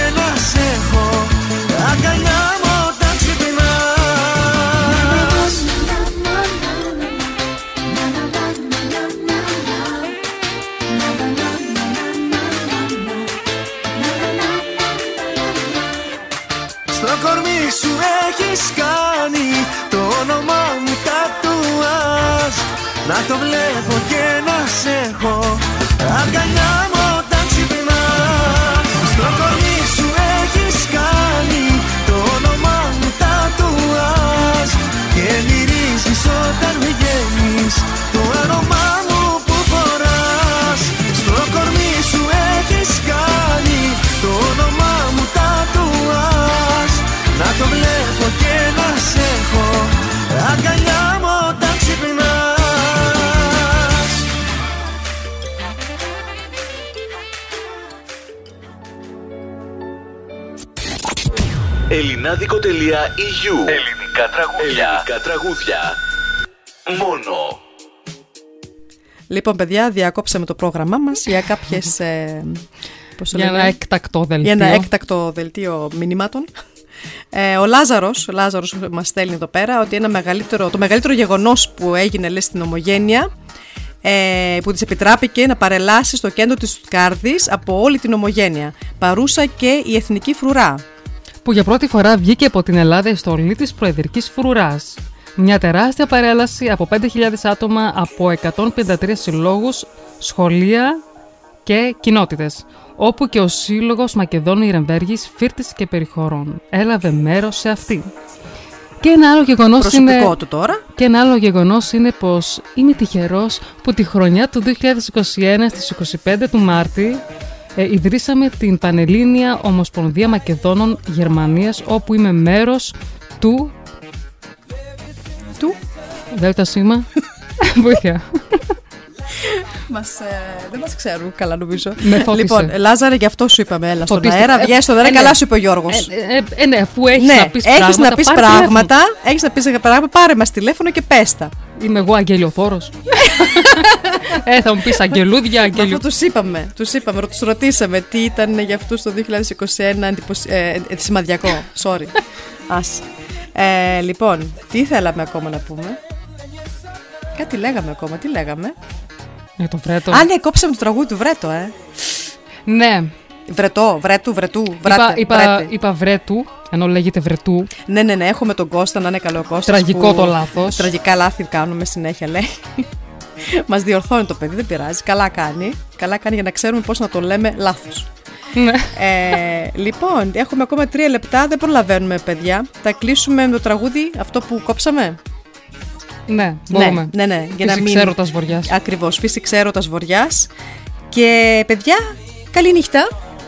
Ελληνικά τραγούδια. Ελληνικά τραγούδια. Μόνο. Λοιπόν, παιδιά, διακόψαμε το πρόγραμμά μας για κάποιες. Ε, πώς το Για λένε; ένα έκτακτο δελτίο. Για ένα έκτακτο δελτίο μηνυμάτων. Ε, ο Λάζαρος ο Λάζαρος μας στέλνει εδώ πέρα ότι ένα μεγαλύτερο, το μεγαλύτερο γεγονός που έγινε λέει, στην Ομογένεια ε, που της επιτράπηκε να παρελάσει στο κέντρο της Στουτκάρδης από όλη την ομογένεια. Παρούσα και η εθνική φρουρά. Που για πρώτη φορά βγήκε από την Ελλάδα η στολή της προεδρικής φρουράς. Μια τεράστια παρέλαση από 5.000 άτομα από 153 συλλόγους, σχολεία και κοινότητες, όπου και ο Σύλλογος Μακεδόνου Ιρεμβέργης Φύρτης και Περιχωρών έλαβε μέρος σε αυτή. Και ένα άλλο γεγονός Προσωπικό είναι... του τώρα. Και ένα άλλο γεγονός είναι πως είμαι τυχερός που τη χρονιά του 2021 στις 25 του Μάρτη ε, ιδρύσαμε την Πανελλήνια Ομοσπονδία Μακεδόνων Γερμανίας όπου είμαι μέρος του... Του; Δέλτα σήμα. (laughs) Βοήθεια. Μας, ε, δεν μας ξέρουν καλά, νομίζω. Με φώτισε. λοιπόν, Λάζαρε, γι' αυτό σου είπαμε. Έλα στον Φωτίστηκα. αέρα, Ε, βγαίνει στον αέρα. ε, ναι. καλά σου είπε ο Γιώργος. Ε, ε, ε, ναι, αφού έχεις ναι, να πεις έχεις πράγματα, να πεις πάρε πράγματα, έχεις να πεις πράγματα, πάρε μας τηλέφωνο και πες τα. Είμαι εγώ αγγελιοφόρος. (laughs) ε, θα μου πεις αγγελούδια, αγγελιου... Αυτό τους είπαμε, τους είπαμε, τους ρωτήσαμε τι ήταν για αυτούς το 2021 εντυπωσι... ε, ε, σημαδιακό. Sorry. Ας. Ε, λοιπόν, τι θέλαμε ακόμα να πούμε; Κάτι λέγαμε ακόμα, τι λέγαμε; Για το βρέτο. Α, ναι, κόψαμε το τραγούδι του Βρέτο, ε. Ναι. Βρετό, βρέτου, βρετού, Είπα, βράτε, είπα, βρέτε. είπα βρέτου, ενώ λέγεται βρετού. Ναι, ναι, ναι, έχουμε τον Κώστα να είναι καλό ο Κώστας Τραγικό που- το λάθος. Τραγικά λάθη κάνουμε συνέχεια, λέει. Μας διορθώνει το παιδί, δεν πειράζει. Καλά κάνει. Καλά κάνει για να ξέρουμε πώς να το λέμε λάθος. Ναι. Ε, λοιπόν, έχουμε ακόμα τρία λεπτά. Δεν προλαβαίνουμε, παιδιά. Θα κλείσουμε με το τραγούδι αυτό που κόψαμε; Ναι, μπορούμε. Ναι, ναι, ναι. Φύσηξ έρωτας βοριάς. Ακριβώς. Φύσηξ έρωτα βοριά. Και παιδιά, καλή νύχτα.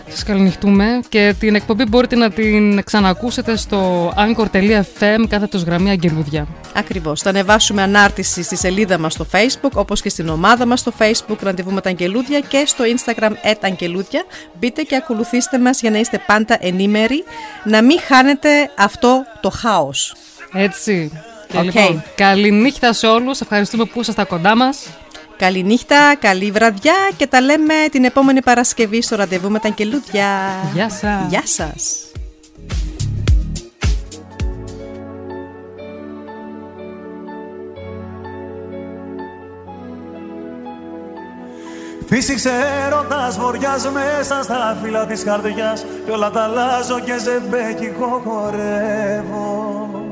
Σας καληνυχτούμε και την εκπομπή μπορείτε να την ξανακούσετε στο anchor.fm κάθετος γραμμή αγγελούδια. Ακριβώς. Θα ανεβάσουμε ανάρτηση στη σελίδα μας στο Facebook, όπως και στην ομάδα μας στο Facebook Ραντεβού με τα Αγγελούδια και στο Instagram Αγγελούδια. Μπείτε και ακολουθήστε μας για να είστε πάντα ενήμεροι, να μην χάνετε αυτό το χάος. Έτσι. Και Οκ. λοιπόν, καληνύχτα σε όλους. Ευχαριστούμε που ήσασταν κοντά μας. Καληνύχτα, καλή βραδιά και τα λέμε την επόμενη Παρασκευή στο Ραντεβού με τα Αγγελούδια. Γεια σας. Γεια σας. Φύσηξε έρωτας βοριάς μέσα στα φύλλα της καρδιάς Κι όλα τα αλλάζω και ζεμπέκικο χορεύω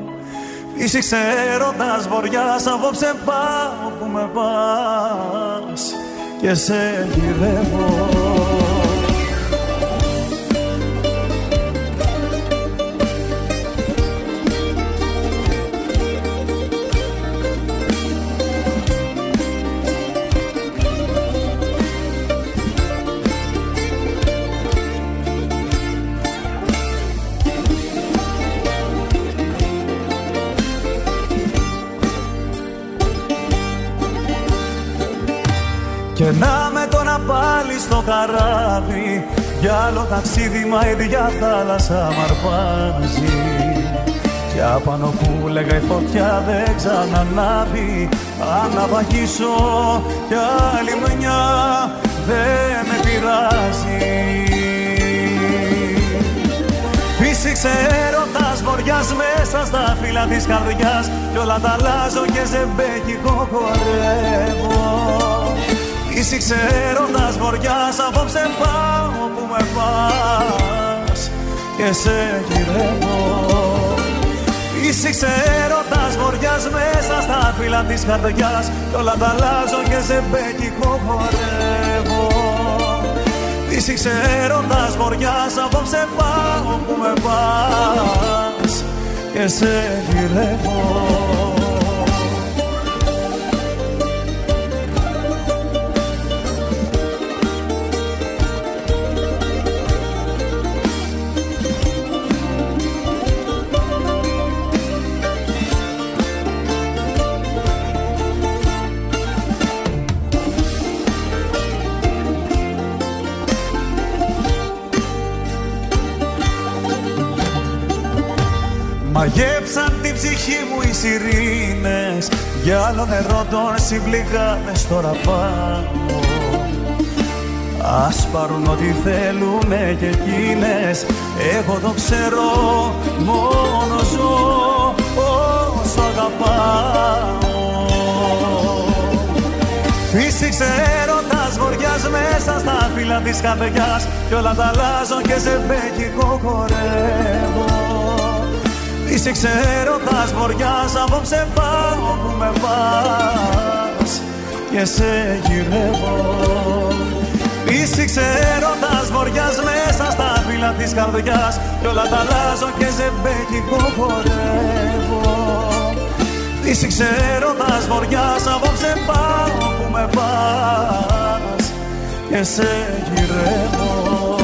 Φύσηξε έρωτας βοριάς απόψε πάω που με πας. Και σε γυρεύω Και να με τώρα πάλι στο καράβι Για άλλο ταξίδι μα η ίδια θάλασσα μ' αρπάζει. Και απάνω που λέγα η φωτιά δεν ξανανάβει Αν να βαγίσω κι άλλη μια δεν με πειράζει. Φύσηξε έρωτας βοριάς μέσα στα φύλλα της καρδιάς Κι όλα τα αλλάζω και ζεμπέκικο χορεύω Φύσηξε έρωτας βοριάς απόψε πάω που με πας. Και σε γυρεύω. Φύσηξε έρωτας βοριάς μέσα στα φύλλα της καρδιάς. Κι όλα τα αλλάζω και ζεμπέκικο χορεύω. Φύσηξε έρωτας βοριάς απόψε πάω που με πας. Και σε γυρεύω Μαγέψαν την ψυχή μου οι σιρήνες Για άλλο νερό των συμπληγάδες τώρα πάνω. Ας πάρουν ό,τι θέλουνε και εκείνες Εγώ το ξέρω μόνο ζω όσο αγαπάω. Φύση φύλλα της καρδιάς Κι όλα τα αλλάζω και σε μπέκικο χορεύω Είσαι ξέροντας βοριάς Απόψε πάω που με πας. Και σε γυρεύω. Είσαι ξέροντας βοριάς Μέσα στα φύλλα της καρδιάς. Κι όλα τα αλλάζω και σε μπέκικο χορεύω. Είσαι ξέροντας βοριάς Απόψε πάω που με πας. Και σε γυρεύω